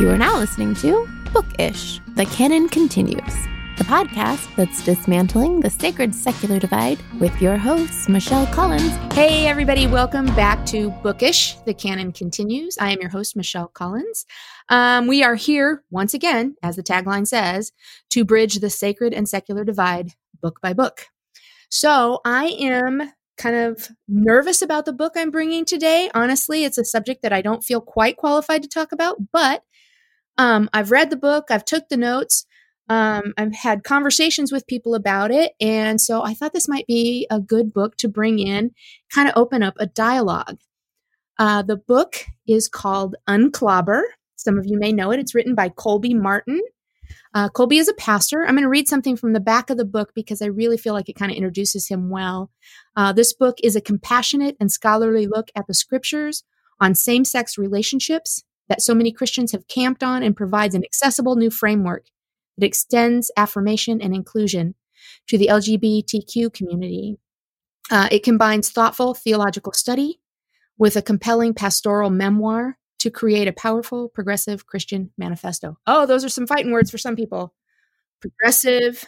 You are now listening to Bookish, The Canon Continues, the podcast that's dismantling the sacred secular divide with your host, Michelle Collins. Hey, everybody, welcome back to Bookish, The Canon Continues. I am your host, Michelle Collins. Um, we are here once again, as the tagline says, to bridge the sacred and secular divide book by book. So I am kind of nervous about the book I'm bringing today. Honestly, it's a subject that I don't feel quite qualified to talk about, but um, I've read the book, I've took the notes, um, I've had conversations with people about it, and so I thought this might be a good book to bring in, kind of open up a dialogue. Uh, the book is called Unclobber. Some of you may know it. It's written by Colby Martin. Uh, Colby is a pastor. I'm going to read something from the back of the book because I really feel like it kind of introduces him well. Uh, this book is a compassionate and scholarly look at the scriptures on same sex relationships, that so many Christians have camped on and provides an accessible new framework that extends affirmation and inclusion to the LGBTQ community. Uh, it combines thoughtful theological study with a compelling pastoral memoir to create a powerful progressive Christian manifesto. Oh, those are some fighting words for some people. Progressive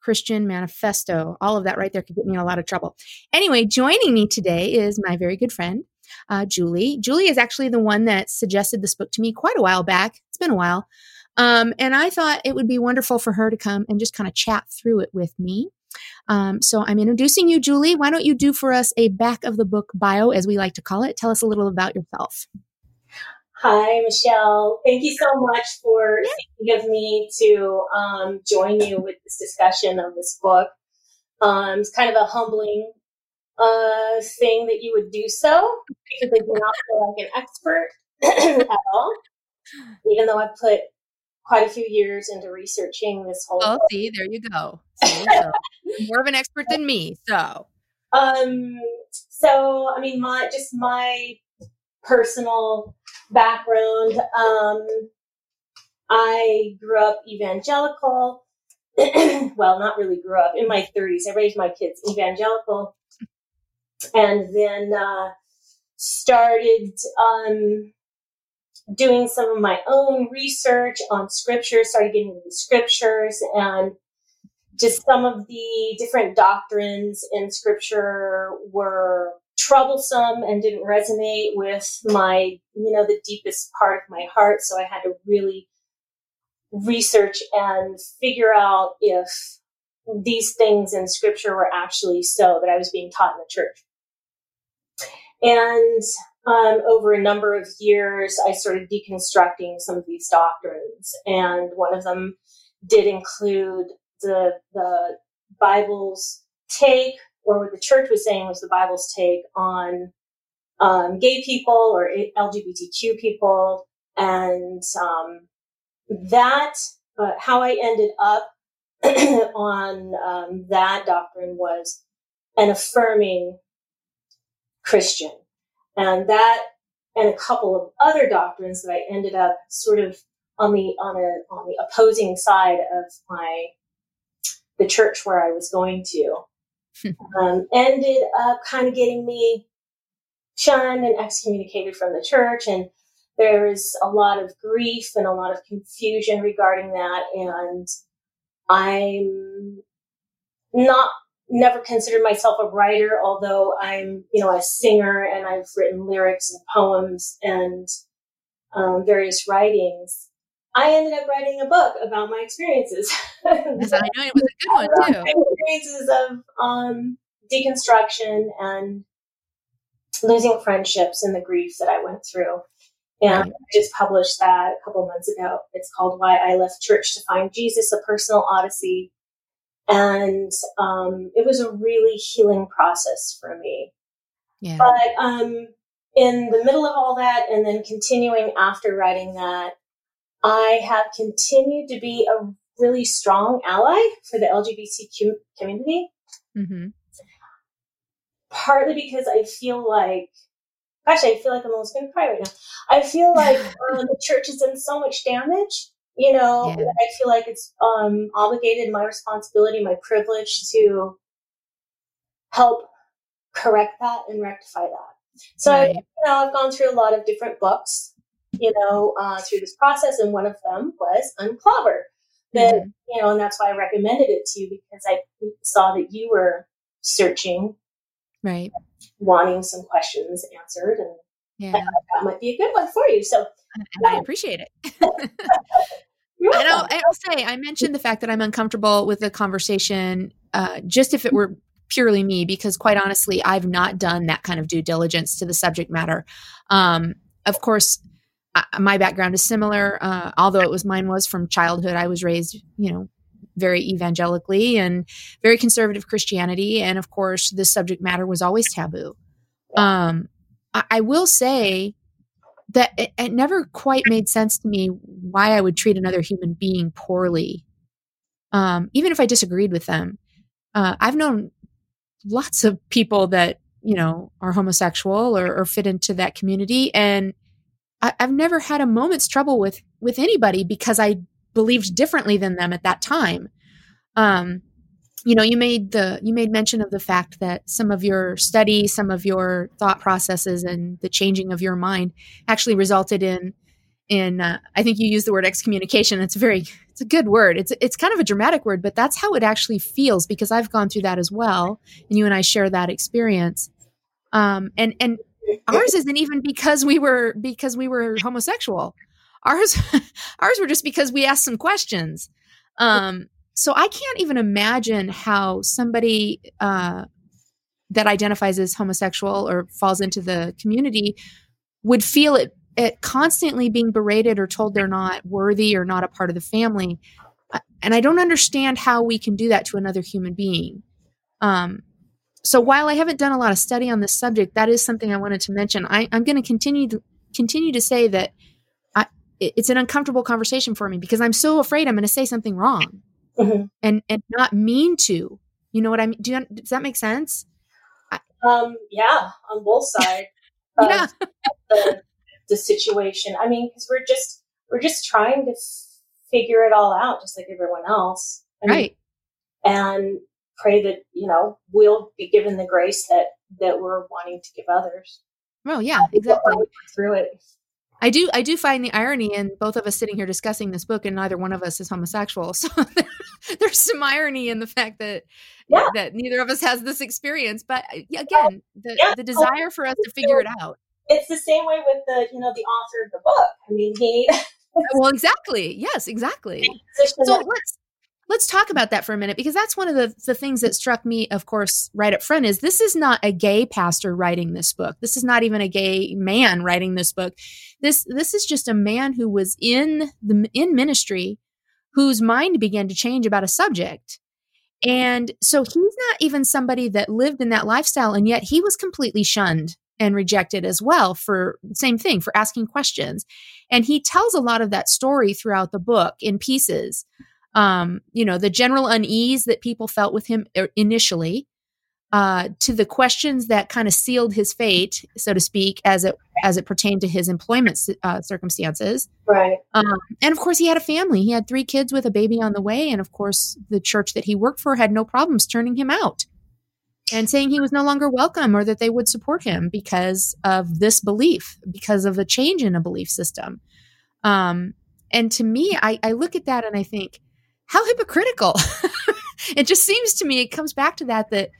Christian manifesto. All of that right there could get me in a lot of trouble. Anyway, joining me today is my very good friend, uh, Julie. Julie is actually the one that suggested this book to me quite a while back. It's been a while. Um, and I thought it would be wonderful for her to come and just kind of chat through it with me. Um, so I'm introducing you, Julie. Why don't you do for us a back of the book bio, as we like to call it? Tell us a little about yourself. Hi, Michelle. Thank you so much for thinking of me to um, join you with this discussion of this book. Um, it's kind of a humbling uh, thing that you would do so because I do not feel like an expert at all, even though I've put quite a few years into researching this whole. Oh, see, there you go. See, so more of an expert than me. So, um, so I mean, my just my personal background. Um, I grew up evangelical. well, not really grew up in my 30s. I raised my kids evangelical and then uh, started um, doing some of my own research on scripture, started getting into scriptures and just some of the different doctrines in scripture were troublesome and didn't resonate with my, you know, the deepest part of my heart. So I had to really research and figure out if these things in scripture were actually so that I was being taught in the church. And um, over a number of years, I started deconstructing some of these doctrines. And one of them did include the, the Bible's take, or what the church was saying was the Bible's take on um, gay people or LGBTQ people. And um, that, uh, how I ended up on um, that doctrine was an affirming Christian. And that and a couple of other doctrines that I ended up sort of on the on a on the opposing side of my the church where I was going to um, ended up kind of getting me shunned and excommunicated from the church. And there was a lot of grief and a lot of confusion regarding that. And I'm not never considered myself a writer, although I'm, you know, a singer and I've written lyrics and poems and um, various writings. I ended up writing a book about my experiences. yes, I know it was a good one too. My experiences of um, deconstruction and losing friendships and the grief that I went through. And. I just published that a couple months ago. It's called Why I Left Church to Find Jesus, a Personal Odyssey and um, it was a really healing process for me. Yeah. But um, in the middle of all that, and then continuing after writing that, I have continued to be a really strong ally for the LGBTQ community. Mm-hmm. Partly because I feel like, gosh, I feel like I'm almost going to cry right now. I feel like um, the church has done so much damage you know yeah. i feel like it's um, obligated my responsibility my privilege to help correct that and rectify that so right. I, you know i've gone through a lot of different books you know, uh, through this process. And one of them was unclobber. That, mm-hmm. you know, and that's why I recommended it to you because I saw that you were searching, right, wanting some questions answered, and yeah. that might be a good one for you. So I appreciate it. and I'll, I'll, say, I mentioned the fact that I'm uncomfortable with the conversation, uh, just if it were purely me, because quite honestly, I've not done that kind of due diligence to the subject matter. Um, of course, I, my background is similar, uh, although it was mine was from childhood. I was raised, you know, very evangelically and very conservative Christianity, and of course, this subject matter was always taboo. Um, I, I will say that it, it, never quite made sense to me why I would treat another human being poorly, um, even if I disagreed with them. Uh, I've known lots of people that you know are homosexual or, or fit into that community, and I, I've never had a moment's trouble with with anybody because I believed differently than them at that time. Um, you know you made the you made mention of the fact that some of your study some of your thought processes and the changing of your mind actually resulted in in uh, i think you used the word excommunication. It's a very it's a good word. It's it's kind of a dramatic word but that's how it actually feels because i've gone through that as well and you and i share that experience. Um and and ours isn't even because we were because we were homosexual. Ours ours were just because we asked some questions. Um so I can't even imagine how somebody uh, that identifies as homosexual or falls into the community would feel it, it constantly being berated or told they're not worthy or not a part of the family. And I don't understand how we can do that to another human being. Um, so while I haven't done a lot of study on this subject, that is something I wanted to mention. I, am going to continue to continue to say that I, it's an uncomfortable conversation for me because I'm so afraid I'm going to say something wrong mm-hmm. and and not mean to. You know what I mean? Do you, does that make sense? Um, yeah, on both sides. yeah. the, the situation. I mean, because we're just we're just trying to figure it all out, just like everyone else. Mean, right. And pray that you know we'll be given the grace that that we're wanting to give others. Oh yeah, exactly. Through it. I do I do find the irony in both of us sitting here discussing this book and neither one of us is homosexual. So there's some irony in the fact that yeah. that neither of us has this experience. But uh, again, the, yeah. the desire for us to figure it out. It's the same way with the you know the author of the book. I mean, he. well, exactly. Yes, exactly. So let's let's talk about that for a minute because that's one of the, the things that struck me of course right up front is this is not a gay pastor writing this book. This is not even a gay man writing this book. This this is just a man who was in the in ministry whose mind began to change about a subject. And so he's not even somebody that lived in that lifestyle and yet he was completely shunned and rejected as well for same thing for asking questions. And he tells a lot of that story throughout the book in pieces um, you know, the general unease that people felt with him er, initially, uh, to the questions that kind of sealed his fate, so to speak, as it as it pertained to his employment uh, circumstances. Right. Um, and of course, he had a family. He had three kids with a baby on the way, and of course, the church that he worked for had no problems turning him out and saying he was no longer welcome or that they would support him because of this belief, because of a change in a belief system. Um, and to me, I, I look at that and I think how hypocritical. it just seems to me it comes back to that that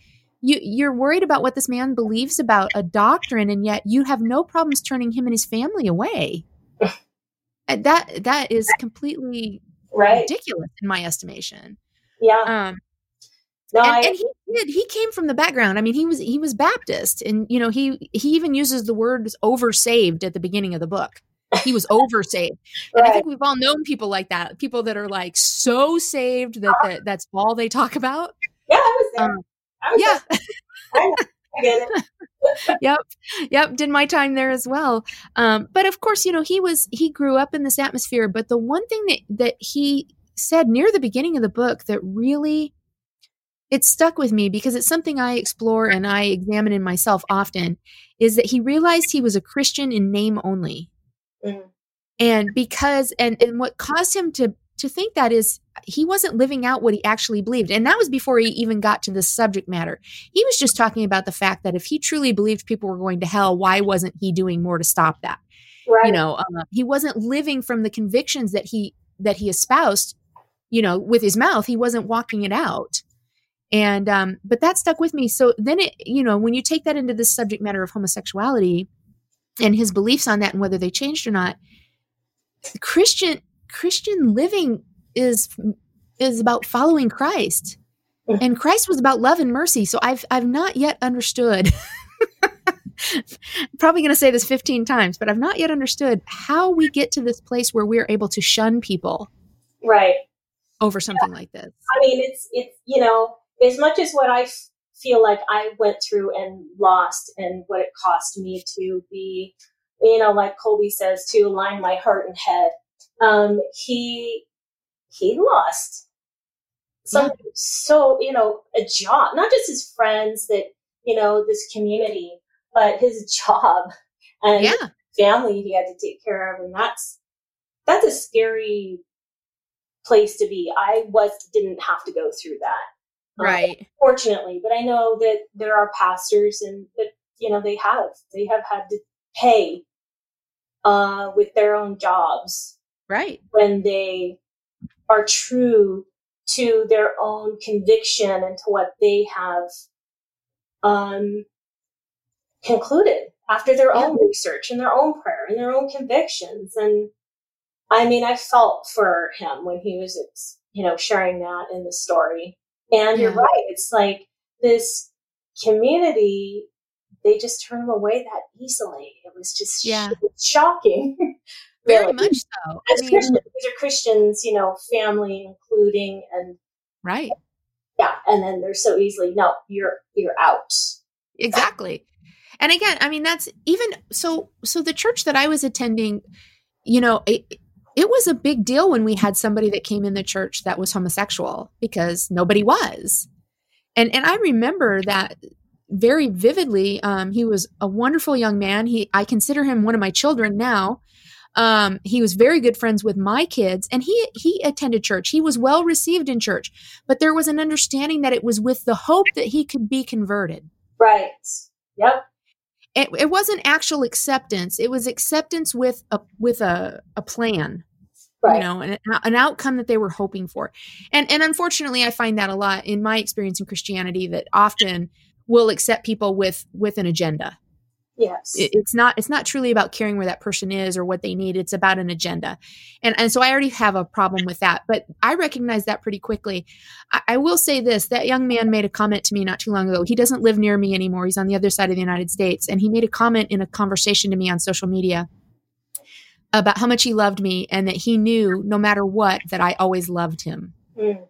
you you're worried about what this man believes about a doctrine and yet you have no problems turning him and his family away. that that is completely right. ridiculous in my estimation. Yeah. Um no, and, I, and, he did. He came from the background. I mean, he was he was Baptist, and you know he he even uses the word "over saved" at the beginning of the book he was over saved. And right. I think we've all known people like that. People that are like so saved that, that that's all they talk about. Yeah, I was there. Um, I was yeah. I get it. yep. Yep. Did my time there as well. Um, but of course, you know, he was he grew up in this atmosphere. But the one thing that that he said near the beginning of the book that really it stuck with me because it's something I explore and I examine in myself often is that he realized he was a Christian in name only. Mm-hmm. And because and and what caused him to to think that is he wasn't living out what he actually believed. And that was before he even got to the subject matter. He was just talking about the fact that if he truly believed people were going to hell, why wasn't he doing more to stop that? right. You know, uh, he wasn't living from the convictions that he that he espoused. You know, with his mouth, he wasn't walking it out. And um, but that stuck with me. So then it, you know, when you take that into the subject matter of homosexuality and his beliefs on that and whether they changed or not, Christian Christian living is is about following Christ. Mm-hmm. And Christ was about love and mercy. So I've I've not yet understood probably going to say this 15 times, but I've not yet understood how we get to this place where we're able to shun people right. over something yeah. like this. I mean, it's it's you know, as much as what I feel like I went through and lost, and what it cost me to be, you know, like Colby says, to align my heart and head. Um, he he lost something yeah. so you know a job, not just his friends that you know this community, but his job and yeah. family he had to take care of, and that's that's a scary place to be. I was didn't have to go through that, right? Um, fortunately, but I know that there are pastors and that you know they have they have had to pay uh, with their own jobs, right? When they are true to their own conviction and to what they have um, concluded after their yeah. own research and their own prayer and their own convictions. And I mean, I felt for him when he was, you know, sharing that in the story. And yeah. you're right. It's like this community, they just turn them away that easily. It was just yeah. shocking. Very really. much so. As I mean, Christians, these are Christians, you know, family including and right. Yeah. And then they're so easily, no, you're you're out. Exactly. And again, I mean, that's even so. So the church that I was attending, you know, it, it was a big deal when we had somebody that came in the church that was homosexual because nobody was. And and I remember that very vividly. Um, he was a wonderful young man. He I consider him one of my children now. Um, he was very good friends with my kids, and he he attended church. He was well received in church, but there was an understanding that it was with the hope that he could be converted. Right. Yep it, it wasn't actual acceptance it was acceptance with a with a, a plan right. you know an, an outcome that they were hoping for and and unfortunately i find that a lot in my experience in christianity that often will accept people with with an agenda Yes. It, it's not it's not truly about caring where that person is or what they need. It's about an agenda. And and so I already have a problem with that. But I recognize that pretty quickly. I, I will say this that young man made a comment to me not too long ago. He doesn't live near me anymore. He's on the other side of the United States. And he made a comment in a conversation to me on social media about how much he loved me and that he knew no matter what that I always loved him. Mm.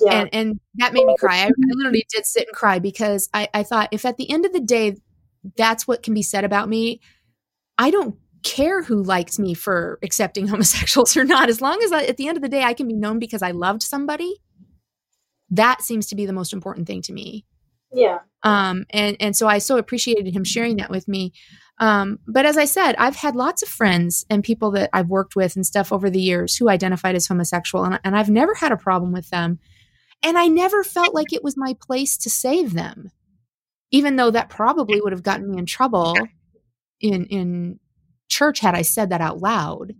Yeah. And and that made me cry. I, I literally did sit and cry because I, I thought if at the end of the day that's what can be said about me. I don't care who likes me for accepting homosexuals or not. As long as I, at the end of the day, I can be known because I loved somebody, that seems to be the most important thing to me. Yeah. Um, and, and so I so appreciated him sharing that with me. Um, but as I said, I've had lots of friends and people that I've worked with and stuff over the years who identified as homosexual, and, and I've never had a problem with them. And I never felt like it was my place to save them even though that probably would have gotten me in trouble in in church had I said that out loud.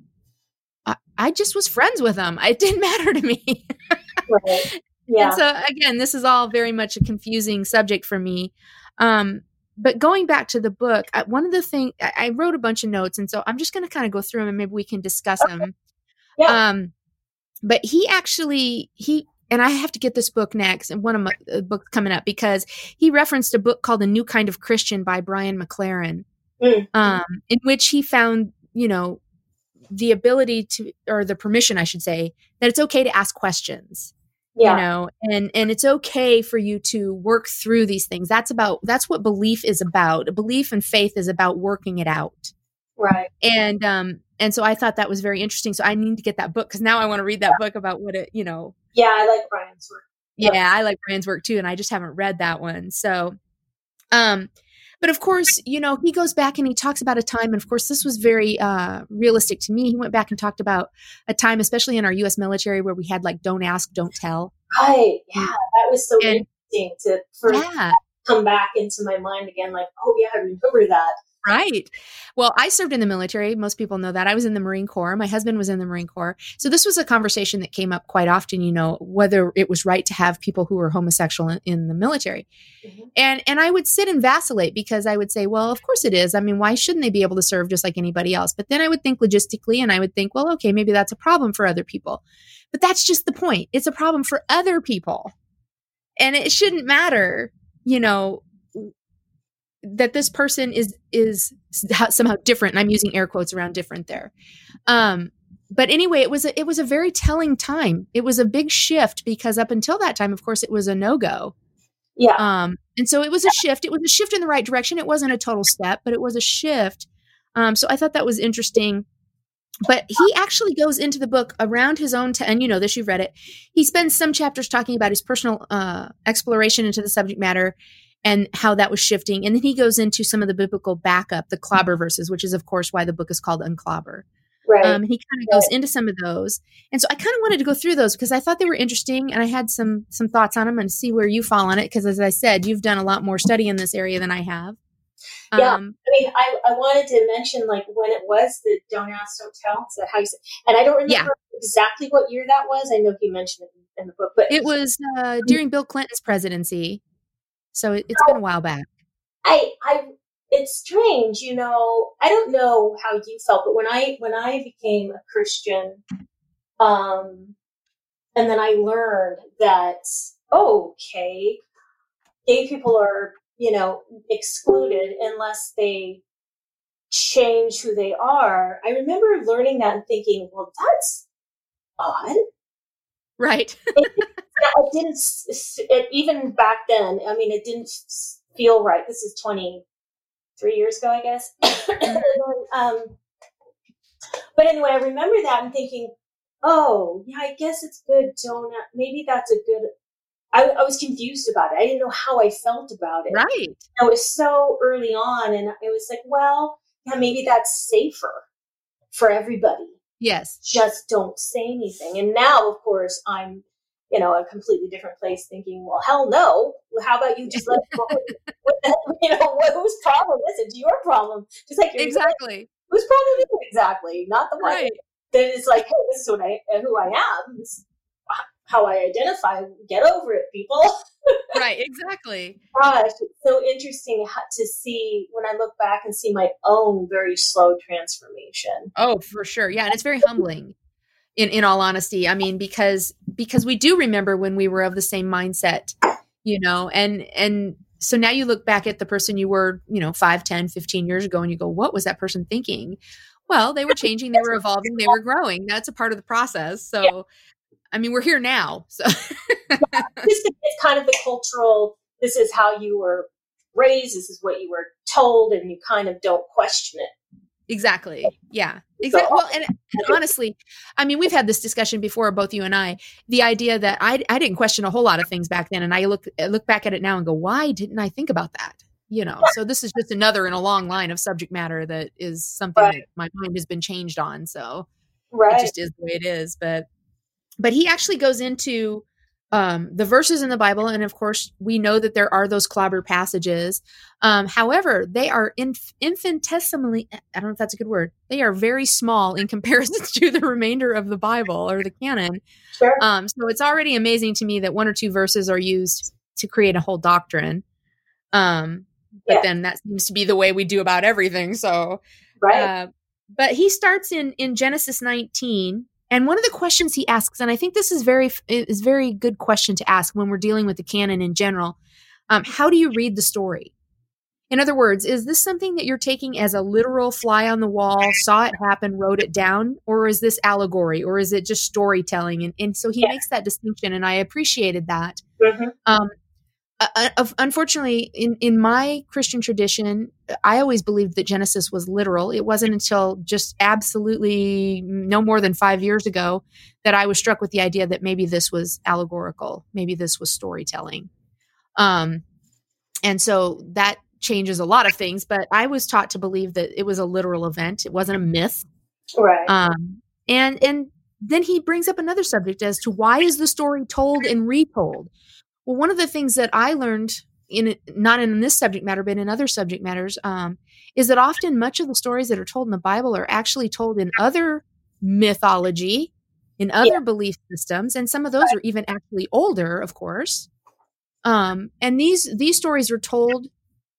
I, I just was friends with them. It didn't matter to me. right. Yeah. And so again, this is all very much a confusing subject for me. Um, but going back to the book, I, one of the things I wrote a bunch of notes, and so I'm just going to kind of go through them, and maybe we can discuss okay. them. Yeah. Um, but he actually he and I have to get this book next, and one of my uh, books coming up because he referenced a book called "A New Kind of Christian" by Brian McLaren, mm. um, in which he found, you know, the ability to, or the permission, I should say, that it's okay to ask questions. Yeah. You know, and and it's okay for you to work through these things. That's about that's what belief is about. Belief and faith is about working it out. Right. And um and so I thought that was very interesting. So I need to get that book because now I want to read that book about what it, you know, yeah, I like Brian's work. Yeah. yeah, I like Brian's work too, and I just haven't read that one. So, um, but of course, you know, he goes back and he talks about a time, and of course, this was very uh, realistic to me. He went back and talked about a time, especially in our U.S. military, where we had like "don't ask, don't tell." Right. Yeah, that was so and, interesting to yeah. come back into my mind again. Like, oh yeah, I remember that. Right. Well, I served in the military. Most people know that. I was in the Marine Corps. My husband was in the Marine Corps. So this was a conversation that came up quite often, you know, whether it was right to have people who were homosexual in, in the military. Mm-hmm. And and I would sit and vacillate because I would say, well, of course it is. I mean, why shouldn't they be able to serve just like anybody else? But then I would think logistically and I would think, well, okay, maybe that's a problem for other people. But that's just the point. It's a problem for other people. And it shouldn't matter, you know, that this person is is somehow different and i'm using air quotes around different there. Um but anyway it was a, it was a very telling time. It was a big shift because up until that time of course it was a no-go. Yeah. Um and so it was a shift. It was a shift in the right direction. It wasn't a total step but it was a shift. Um so i thought that was interesting. But he actually goes into the book around his own t- and you know this you've read it. He spends some chapters talking about his personal uh, exploration into the subject matter and how that was shifting. And then he goes into some of the biblical backup, the clobber verses, which is, of course, why the book is called Unclobber. Right. Um, he kind of goes into some of those, and so I kind of wanted to go through those because I thought they were interesting, and I had some some thoughts on them and see where you fall on it. Because as I said, you've done a lot more study in this area than I have. Yeah, um, I mean, I, I wanted to mention like when it was the Don't Ask, Don't Tell. Is that how you said? And I don't remember yeah. exactly what year that was. I know he mentioned it in the book, but it was uh, during Bill Clinton's presidency. So it, has been a while back. I, I, it's strange, you know. I don't know how you felt, but when I when I became a Christian, um, and then I learned that oh, okay, gay people are you know excluded unless they change who they are. I remember learning that and thinking, well, that's odd. Right. it didn't it, even back then i mean it didn't feel right. This is 23 years ago i guess. Um, but anyway i remember that and thinking oh yeah i guess it's good. Don't maybe that's a good I, I, was confused about it. I didn't know how i felt about it. Right. It was so early on and it was like well yeah maybe that's safer for everybody yes just don't say anything and now of course i'm you know, a completely different place thinking, well, hell no. How about you just let you know, what, whose problem is it? Your problem. Just like exactly. whose problem is it exactly? Not the one right. that is like, hey, this is what I, who I am. This how I identify. Get over it, people. right, exactly. Gosh, it's so interesting to see when I look back and see my own very slow transformation. Oh, for sure. Yeah, and it's very humbling in in all honesty i mean because because we do remember when we were of the same mindset you know and and so now you look back at the person you were you know 5 10 15 years ago and you go what was that person thinking well they were changing they were evolving they were growing that's a part of the process so. I mean we're here now so yeah, it's kind of the cultural this is how you were raised this is what you were told and you kind of don't question it Exactly. Yeah. Exactly. Well, and, and, honestly, I mean, we've had this discussion before, both you and I. The idea that I I didn't question a whole lot of things back then, and I look look back at it now and go, why didn't I think about that? You know. So this is just another in a long line of subject matter that is something right. that my mind has been changed on. So right. it just is the way it is. But but he actually goes into um, the verses in the Bible, and of course, we know that there are those clobber passages. Um, however, they are inf- infinitesimally, I don't know if that's a good word, they are very small in comparison to the remainder of the Bible or the canon. Sure. Um, so it's already amazing to me that one or two verses are used to create a whole doctrine. Um, but yeah. then that seems to be the way we do about everything. So, right. Uh, but he starts in in Genesis 19 and one of the questions he asks, and I think this is very is very good question to ask when we're dealing with the canon in general. Um, how do you read the story? In other words, is this something that you're taking as a literal fly on the wall, saw it happen, wrote it down, or is this allegory, or is it just storytelling? And, and so he yeah. makes that distinction, and I appreciated that. Mm-hmm. Um, uh, uh unfortunately, in, in my Christian tradition, I always believed that Genesis was literal. It wasn't until just absolutely no more than five years ago that I was struck with the idea that maybe this was allegorical, maybe this was storytelling. Um, and so that changes a lot of things, but I was taught to believe that it was a literal event. It wasn't a myth. Right. Um, and, and then he brings up another subject as to why is the story told and retold? Well, one of the things that I learned in not in this subject matter, but in other subject matters, um, is that often much of the stories that are told in the Bible are actually told in other mythology, in other yeah. belief systems, and some of those are even actually older, of course. Um, and these these stories are told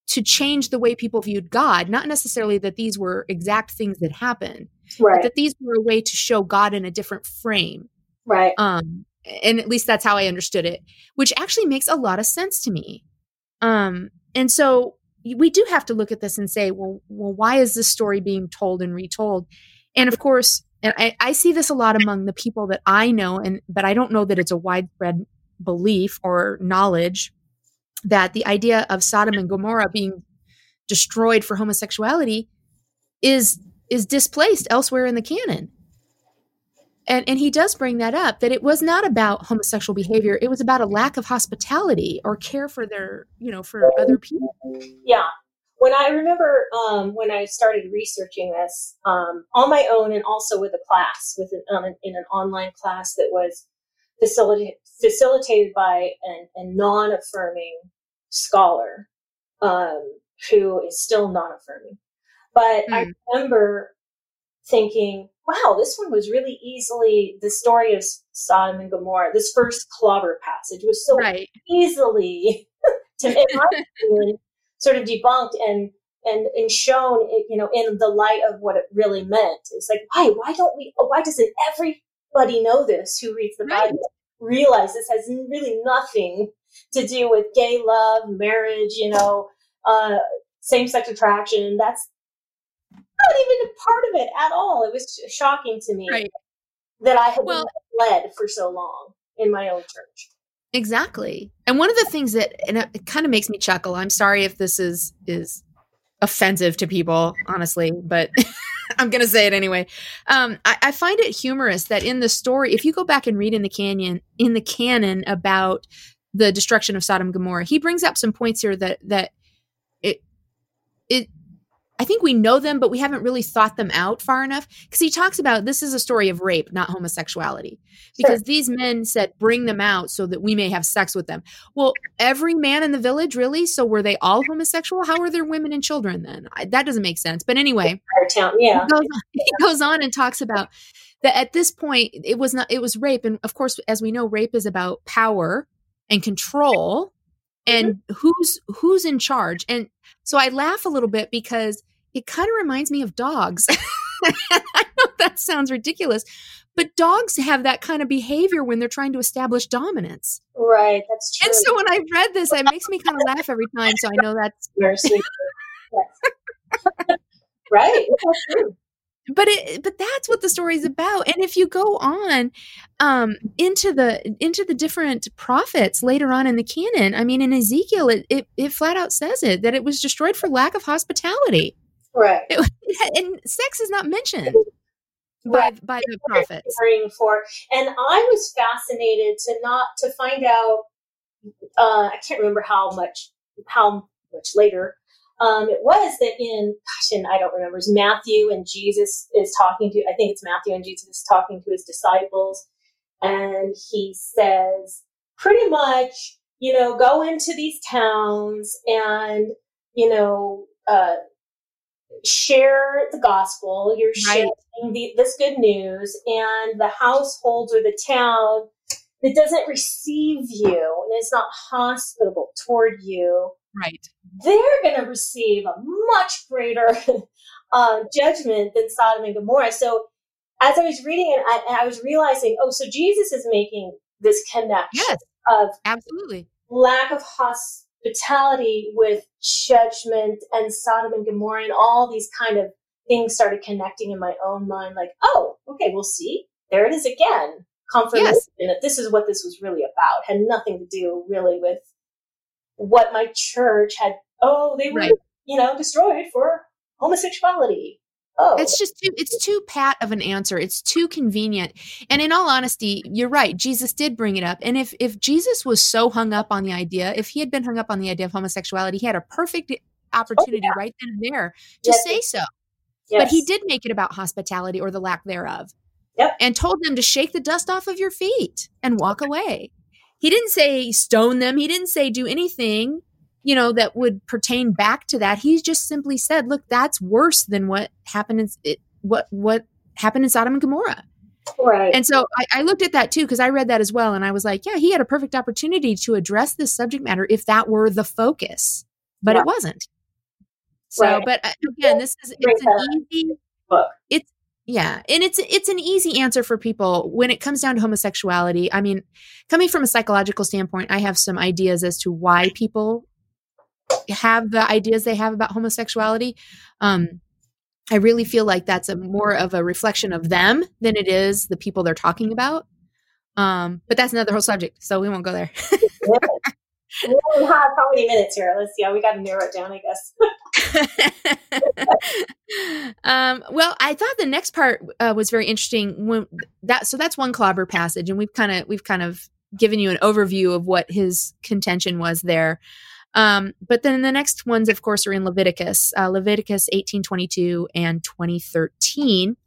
to change the way people viewed God, not necessarily that these were exact things that happened, right. but that these were a way to show God in a different frame. Right. Um, and at least that's how I understood it, which actually makes a lot of sense to me. Um, and so we do have to look at this and say, well, well, why is this story being told and retold? And of course, and I, I see this a lot among the people that I know, and but I don't know that it's a widespread belief or knowledge that the idea of Sodom and Gomorrah being destroyed for homosexuality is is displaced elsewhere in the canon. And and he does bring that up that it was not about homosexual behavior, it was about a lack of hospitality or care for their, you know, for other people. Yeah. When I remember um, when I started researching this um, on my own and also with a class, with an, um, in an online class that was facilitated facilitated by an, a non-affirming scholar um, who is still non-affirming. But mm. I hmm. remember thinking, wow, this one was really easily the story of Sodom and Gomorrah. This first clobber passage was so right. easily, to opinion, sort of debunked and and and shown, you know, in the light of what it really meant. It's like, why? Why don't we? Why doesn't everybody know this who reads the right. Bible? realize this has really nothing to do with gay love, marriage, you know, uh, same sex attraction. That's not even a part of it at all. It was shocking to me right. that I had well, been led for so long in my own church. Exactly. And one of the things that and it kind of makes me chuckle. I'm sorry if this is is offensive to people, honestly, but I'm going to say it anyway. Um, I, I, find it humorous that in the story, if you go back and read in the canyon, in the canon about the destruction of Sodom and Gomorrah, he brings up some points here that that it it I think we know them, but we haven't really thought them out far enough. Because he talks about this is a story of rape, not homosexuality. Because sure. these men said, bring them out so that we may have sex with them. Well, every man in the village, really? So were they all homosexual? How were there women and children then? I, that doesn't make sense. But anyway, town, yeah. He goes, on, he goes on and talks about that at this point, it was not, it was rape. And of course, as we know, rape is about power and control and mm-hmm. who's who's in charge and so i laugh a little bit because it kind of reminds me of dogs. I know that sounds ridiculous, but dogs have that kind of behavior when they're trying to establish dominance. Right, that's true. And so when I read this, it makes me kind of laugh every time. So I know that's right. That's true but it but that's what the story is about and if you go on um into the into the different prophets later on in the canon i mean in ezekiel it it, it flat out says it that it was destroyed for lack of hospitality Right. It, and sex is not mentioned by, by the prophets. For, and I was fascinated to not to find out. Uh, I can't remember how much how much later um, it was that in gosh, and I don't remember. It's Matthew and Jesus is talking to. I think it's Matthew and Jesus is talking to his disciples, and he says pretty much, you know, go into these towns and you know uh, share the gospel, you're sharing the, this good news, and the household or the town that doesn't receive you and is not hospitable toward you, right? They're going to receive a much greater uh, judgment than Sodom and Gomorrah. So, as I was reading it, I, I was realizing, oh, so Jesus is making this connection yes, of absolutely lack of hospitality with judgment and Sodom and Gomorrah and all these kind of things started connecting in my own mind like, oh, okay, we'll see. There it is again. Confirmation yes. that this is what this was really about. Had nothing to do really with what my church had. Oh, they were, right. you know, destroyed for homosexuality. Oh. It's just too it's too pat of an answer. It's too convenient. And in all honesty, you're right. Jesus did bring it up. And if if Jesus was so hung up on the idea, if he had been hung up on the idea of homosexuality, he had a perfect oh, opportunity oh, yeah. right then and there to yes. say so. Yes. But he did make it about hospitality or the lack thereof. Yep. And told them to shake the dust off of your feet and walk away. He didn't say stone them. He didn't say do anything you know, that would pertain back to that. He just simply said, look, that's worse than what happened in it, what, what happened in Sodom and Gomorrah. Right. And so I, I looked at that too, because I read that as well. And I was like, yeah, he had a perfect opportunity to address this subject matter if that were the focus, but Yeah. it wasn't. So, Right. but uh, again, this is, it's an easy, book. it's, yeah. And it's, it's an easy answer for people when it comes down to homosexuality. I mean, coming from a psychological standpoint, I have some ideas as to why people have the ideas they have about homosexuality. Um, I really feel like that's a more of a reflection of them than it is the people they're talking about. Um, but that's another whole subject, so we won't go there. We have how many minutes here? Let's see. We got to narrow it down, I guess. um, well, I thought the next part uh, was very interesting. When that, so that's one clobber passage, and we've kind of we've kind of given you an overview of what his contention was there. Um, but then the next ones, of course, are in Leviticus, uh, Leviticus eighteen twenty two and twenty thirteen,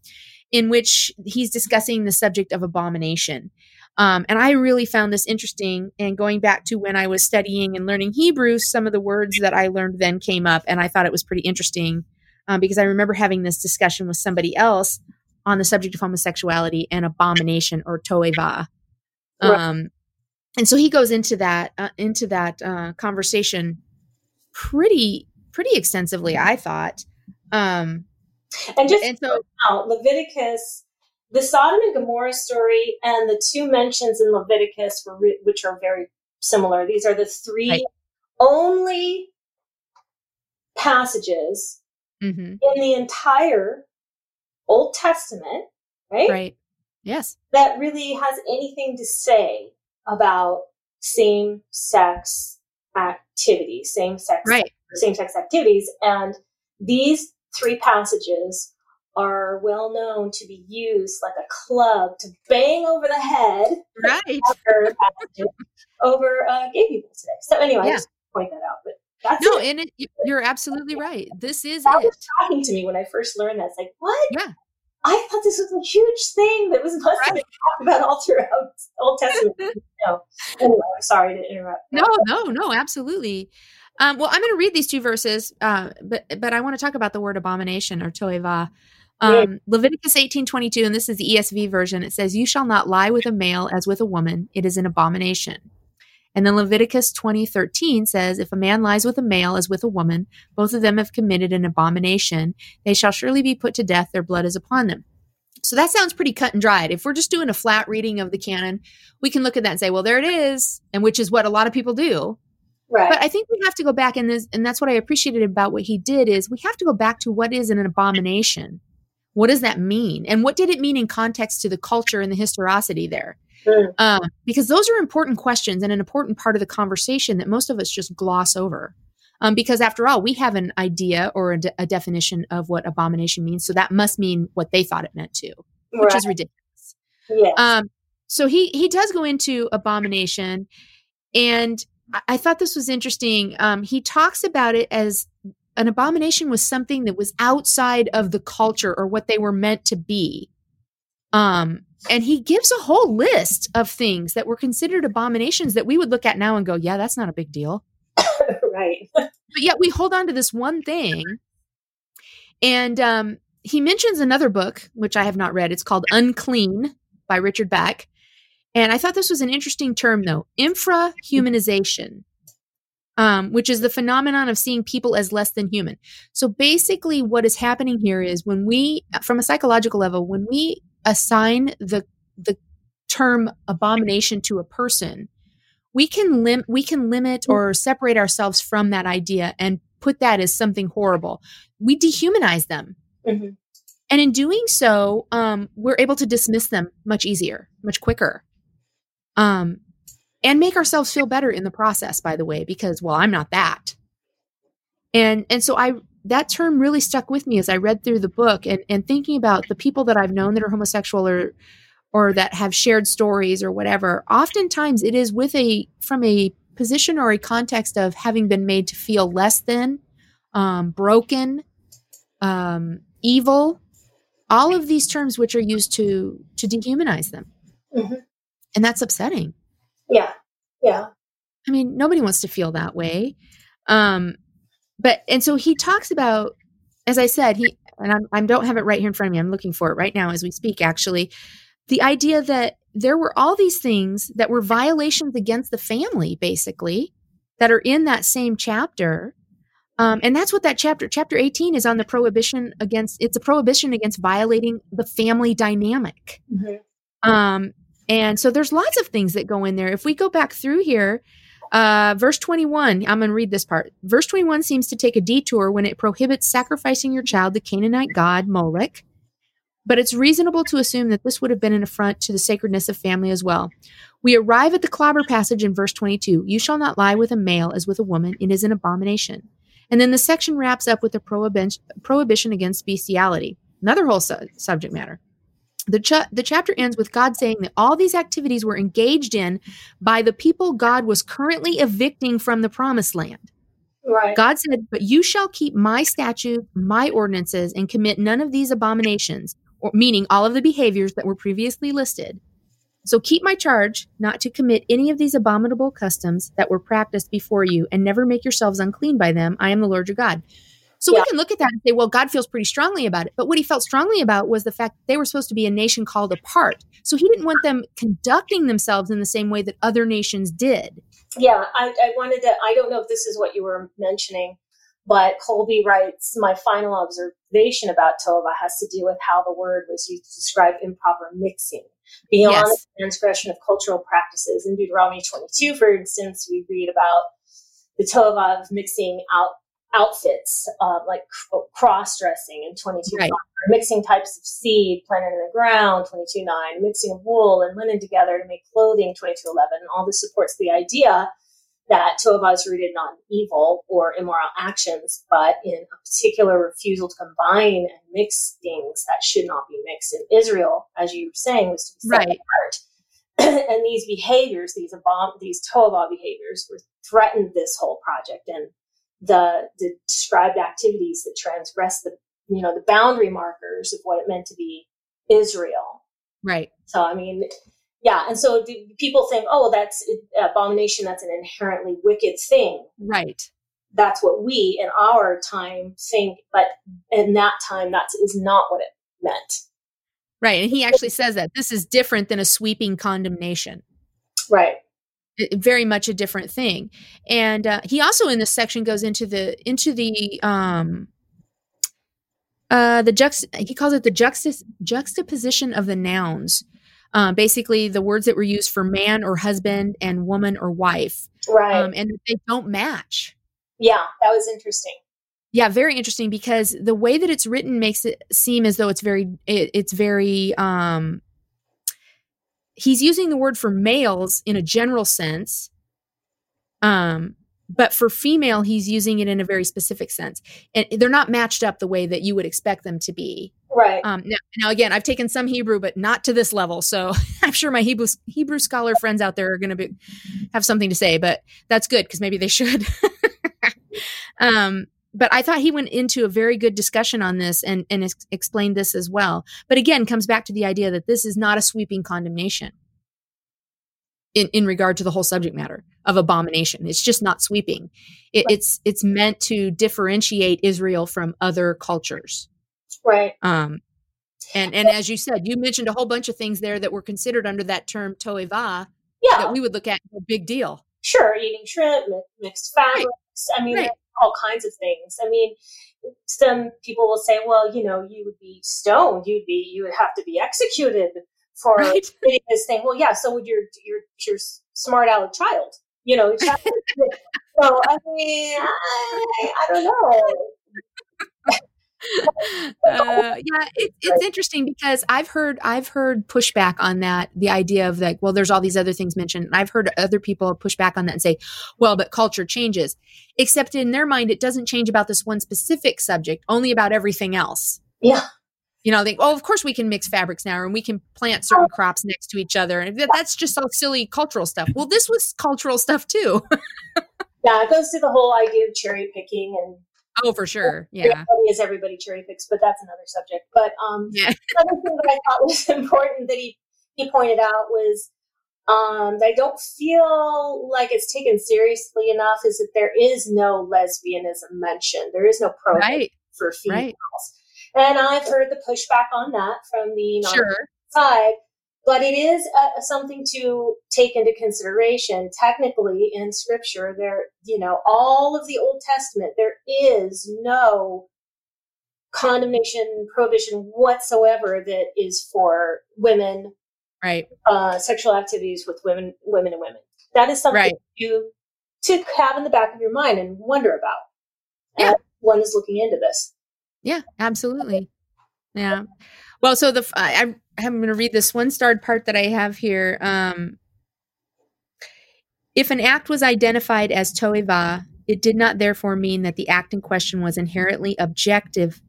in which he's discussing the subject of abomination. Um, and I really found this interesting. And going back to when I was studying and learning Hebrew, some of the words that I learned then came up, and I thought it was pretty interesting um, because I remember having this discussion with somebody else on the subject of homosexuality and abomination or toeva. Right. Um, and so he goes into that uh, into that uh, conversation pretty pretty extensively, I thought. Um, And just and so now, Leviticus, the Sodom and Gomorrah story, and the two mentions in Leviticus, were re- which are very similar. These are the three Right. only passages mhm, in the entire Old Testament, right, right, yes, that really has anything to say about same-sex activity, same-sex right, same-sex activities, and these three passages are well known to be used like a club to bang over the head right. after over uh, gay people today. So anyway, I just point that out. But that's No, it. and it, you- you're absolutely right. This is That it. was shocking to me when I first learned that. It's like, what? Yeah. I thought this was a huge thing that was must been talked about all throughout Old Testament. no. Anyway, I'm sorry to interrupt. No, no, no, absolutely. Um, well, I'm going to read these two verses, uh, but but I want to talk about the word abomination or toeva. Um, Leviticus 18:22, and this is the ESV version. It says, "You shall not lie with a male as with a woman; it is an abomination." And then Leviticus 20:13 says, "If a man lies with a male as with a woman, both of them have committed an abomination. They shall surely be put to death; their blood is upon them." So that sounds pretty cut and dried. If we're just doing a flat reading of the canon, we can look at that and say, "Well, there it is," and which is what a lot of people do. Right. But I think we have to go back and this, and that's what I appreciated about what he did is we have to go back to what is an abomination. What does that mean? And what did it mean in context to the culture and the historicity there? Mm. Um, because those are important questions and an important part of the conversation that most of us just gloss over. Um, because after all, we have an idea or a, de- a definition of what abomination means. So that must mean what they thought it meant to, which right. is ridiculous. yes. Um, so he he does go into abomination, and I, I thought this was interesting. Um, he talks about it as an abomination was something that was outside of the culture or what they were meant to be. Um, and he gives a whole list of things that were considered abominations that we would look at now and go, "Yeah, that's not a big deal." right. but yet we hold on to this one thing. And um, he mentions another book, which I have not read. It's called Unclean by Richard Beck. And I thought this was an interesting term, though infrahumanization, um, which is the phenomenon of seeing people as less than human. So basically, what is happening here is when we, from a psychological level, when we assign the the term abomination to a person, we can lim- we can limit or separate ourselves from that idea and put that as something horrible. We dehumanize them. Mhm. And in doing so, um, we're able to dismiss them much easier, much quicker. Um, and make ourselves feel better in the process, by the way, because, well, I'm not that. And, and so I, that term really stuck with me as I read through the book and, and thinking about the people that I've known that are homosexual or, or that have shared stories or whatever. Oftentimes it is with a, from a position or a context of having been made to feel less than, um, broken, um, evil, all of these terms which are used to to dehumanize them Mhm. and that's upsetting Yeah. Yeah. i mean nobody wants to feel that way Um, but and so he talks about, as I said, he and I'm, I don't have it right here in front of me. I'm looking for it right now as we speak. Actually, the idea that there were all these things that were violations against the family, basically, that are in that same chapter. Um, and that's what that chapter, chapter 18, is on the prohibition against. It's a prohibition against violating the family dynamic. Mm-hmm. Um, and so there's lots of things that go in there. If we go back through here, uh, verse 21, I'm going to read this part. Verse 21 seems to take a detour when it prohibits sacrificing your child to Canaanite god Molech, but it's reasonable to assume that this would have been an affront to the sacredness of family as well. We arrive at the clobber passage in verse 22 You shall not lie with a male as with a woman, it is an abomination. And then the section wraps up with a prohibition against bestiality, another whole su- subject matter. The, ch- the chapter ends with God saying that all these activities were engaged in by the people God was currently evicting from the promised land. Right. God said, But you shall keep my statutes, my ordinances, and commit none of these abominations, or meaning all of the behaviors that were previously listed. So keep my charge not to commit any of these abominable customs that were practiced before you, and never make yourselves unclean by them. I am the Lord your God. So yeah. we can look at that and say, well, God feels pretty strongly about it. But what he felt strongly about was the fact that they were supposed to be a nation called apart. So he didn't want them conducting themselves in the same way that other nations did. Yeah, I, I wanted to, I don't know if this is what you were mentioning, but Colby writes, my final observation about toeva has to do with how the word was used to describe improper mixing beyond yes. the transgression of cultural practices. In Deuteronomy 22, for instance, we read about the toeva of mixing out outfits, uh, like cross dressing in 22 right. mixing types of seed planted in the ground, 22 9, mixing of wool and linen together to make clothing, 22 11. All this supports the idea that toeva is rooted not in evil or immoral actions, but in a particular refusal to combine and mix things that should not be mixed. In Israel, as you were saying, was to be set right. apart. and these behaviors, these abom- these toeva behaviors, were threatened this whole project. And the, the described activities that transgress the you know the boundary markers of what it meant to be Israel. Right. So I mean, yeah, and so people think, oh, that's abomination. That's an inherently wicked thing. Right. That's what we in our time think, but in that time, that is not what it meant. Right, and he actually says that this is different than a sweeping condemnation. Right very much a different thing. And uh, he also in this section goes into the into the um uh the juxt he calls it the juxta- juxtaposition of the nouns. Um, basically the words that were used for man or husband and woman or wife right. um, and they don't match. Yeah that was interesting. Yeah very interesting because the way that it's written makes it seem as though it's very it, it's very um he's using the word for males in a general sense um but for female he's using it in a very specific sense. And they're not matched up the way that you would expect them to be. Right. Um now, now again i've taken some hebrew but not to this level. So i'm sure my hebrew hebrew scholar friends out there are going to be have something to say but that's good because maybe they should. Um but I thought he went into a very good discussion on this and, and ex- explained this as well. But again, comes back to the idea that this is not a sweeping condemnation in, in regard to the whole subject matter of abomination. It's just not sweeping. It, right. It's it's meant to differentiate Israel from other cultures. Right. Um, and and as you said, you mentioned a whole bunch of things there that were considered under that term toeva. Yeah. That we would look at a big deal. Sure, eating shrimp, mixed fabrics. I mean, right all kinds of things. I mean, some people will say, well, you know, you would be stoned. You'd be, you would have to be executed for right. this thing. Well, yeah. So would your, your, your smart aleck child, you know, so I mean, I, I don't know uh, yeah, it, it's interesting because I've heard I've heard pushback on that. The idea of like, well, there's all these other things mentioned. I've heard other people push back on that and say, well, but culture changes. Except in their mind, it doesn't change about this one specific subject, only about everything else. Yeah. You know, they, oh, of course we can mix fabrics now, and we can plant certain crops next to each other, and that's just all silly cultural stuff. Well, this was cultural stuff too. yeah, it goes to the whole idea of cherry picking and Oh, for sure. Yeah. Is everybody cherry picks, but that's another subject. But um, yeah. another thing that I thought was important that he, he pointed out was um, that I don't feel like it's taken seriously enough is that there is no lesbianism mentioned. There is no program Right. for females. Right. And I've heard the pushback on that from the non Sure. side, but it is uh, something to take into consideration. Technically, in Scripture, there, you know, all of the Old Testament, there is no condemnation, prohibition whatsoever that is for women, Right. uh, sexual activities with women, women and women. That is something Right. you to have in the back of your mind and wonder about. Yeah. as one is looking into this. Yeah, absolutely. Yeah. Well, so the I, I I'm going to read this one starred part that I have here. Um, if an act was identified as toeva, it did not therefore mean that the act in question was inherently objective,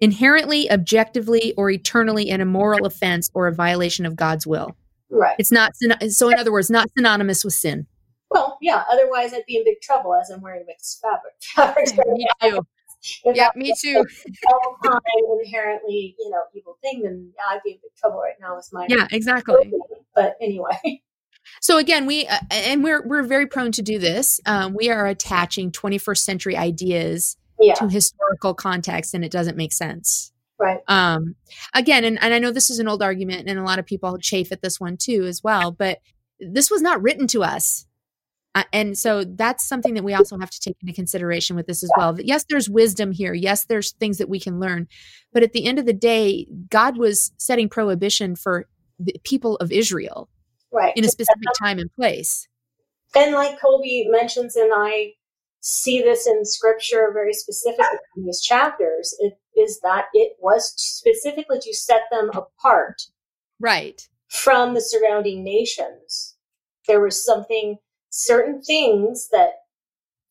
inherently, objectively, or eternally an immoral offense or a violation of God's will. Right. It's not so. In other words, not synonymous with sin. Well, yeah. Otherwise, I'd be in big trouble as I'm wearing mixed fabric. fabrics. me too. If Yeah, me too. all time inherently, you know, evil thing, then I'd be in big trouble right now with my. Yeah, exactly. But anyway, So again, we uh, and we're we're very prone to do this. Um, we are attaching 21st century ideas yeah. to historical context, and it doesn't make sense. Right. Um, again, and, and I know this is an old argument, and a lot of people chafe at this one too, as well. But this was not written to us, uh, and so that's something that we also have to take into consideration with this as well. That yes, there's wisdom here. Yes, there's things that we can learn, but at the end of the day, God was setting prohibition for the people of Israel Right. in a specific time and place. And like Colby mentions, and I see this in scripture very specifically in these chapters, it is that it was specifically to set them apart Right. from the surrounding nations. There was something, certain things that,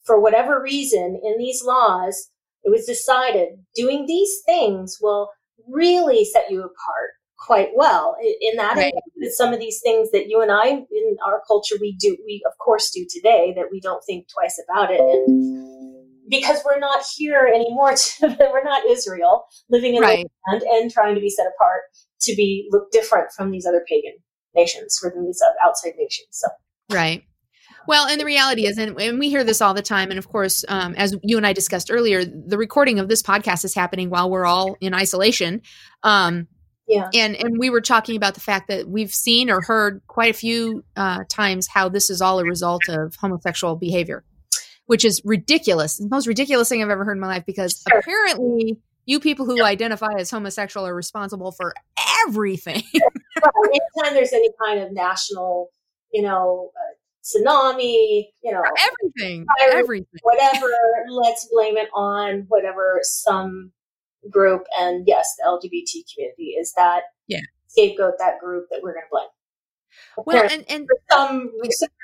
for whatever reason, in these laws, it was decided doing these things will really set you apart quite well. In that, Right. some of these things that you and I, in our culture, we do, we of course do today, that we don't think twice about it. And because we're not here anymore, to, we're not Israel living in Right. the land and trying to be set apart to be look different from these other pagan nations, from these outside nations. So Right. Well, and the reality is, and, and we hear this all the time. And of course, um, as you and I discussed earlier, the recording of this podcast is happening while we're all in isolation. Um, yeah, and and we were talking about the fact that we've seen or heard quite a few uh, times how this is all a result of homosexual behavior, which is ridiculous. The most ridiculous thing I've ever heard in my life because Sure. apparently you people who identify as homosexual are responsible for everything. Right. anytime there's any kind of national, you know, uh, tsunami, you know, everything. Fire- Everything. whatever, let's blame it on whatever some group. And yes, the LGBT community is that Yeah. scapegoat that group that we're going to blame. Well, and and some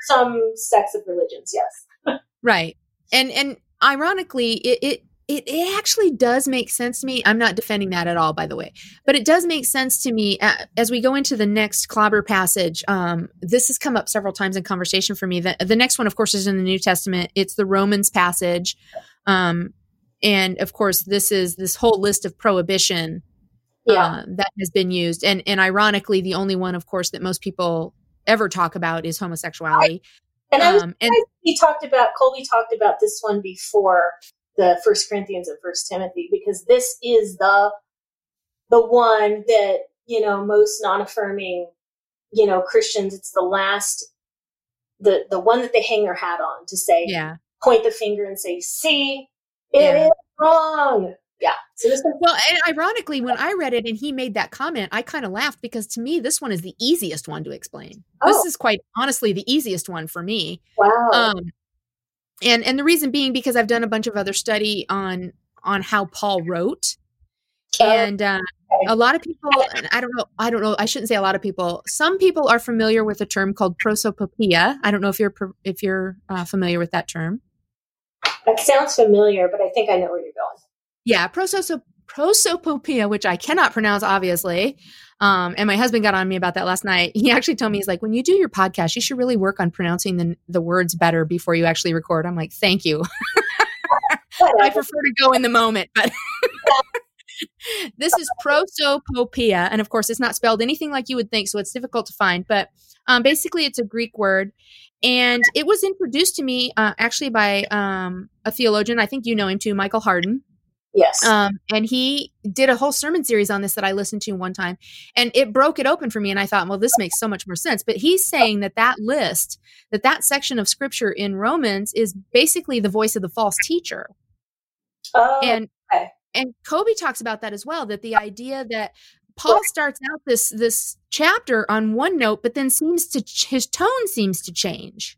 some sects of religions, yes. Right. And and ironically, it, it it it actually does make sense to me. I'm not defending that at all, by the way, but it does make sense to me uh, as we go into the next clobber passage. Um, this has come up several times in conversation for me. The, the next one, of course, is in the New Testament. It's the Romans passage, um, and of course, this is this whole list of prohibition Yeah. uh, that has been used. And and ironically, the only one, of course, that most people ever talk about is homosexuality. and I was Um, and he talked about Colby talked about this one before the First Corinthians and First Timothy because this is the the one that you know most non-affirming you know Christians. It's the last the the one that they hang their hat on to say yeah. point the finger and say see it is Yeah. wrong. Yeah. So this one, Well, and ironically, when I read it and he made that comment, I kind of laughed because to me, this one is the easiest one to explain. This Oh. is quite honestly the easiest one for me. wow. Um, and and the reason being because I've done a bunch of other study on on how Paul wrote, and uh, a lot of people, and I don't know, I don't know, I shouldn't say a lot of people. Some people are familiar with a term called prosopopoeia. I don't know if you're if you're uh, familiar with that term. that sounds familiar, but I think I know where you're going. Yeah, prososo- prosopopoeia, which I cannot pronounce, obviously. Um, and my husband got on me about that last night. He actually told me, he's like, when you do your podcast, you should really work on pronouncing the, the words better before you actually record. I'm like, thank you. I prefer to go in the moment, but this is prosopopoeia, and of course, it's not spelled anything like you would think, so it's difficult to find. But um, basically, it's a Greek word, and it was introduced to me uh, actually by um, a theologian. I think you know him too, Michael Hardin. Yes. Um, and he did a whole sermon series on this that I listened to one time, and it broke it open for me. And I thought, well, this makes so much more sense. But he's saying that that list, that that section of scripture in Romans, is basically the voice of the false teacher. Oh, and okay. and Colby talks about that as well. That the idea that Paul starts out this this chapter on one note, but then seems to his tone seems to change.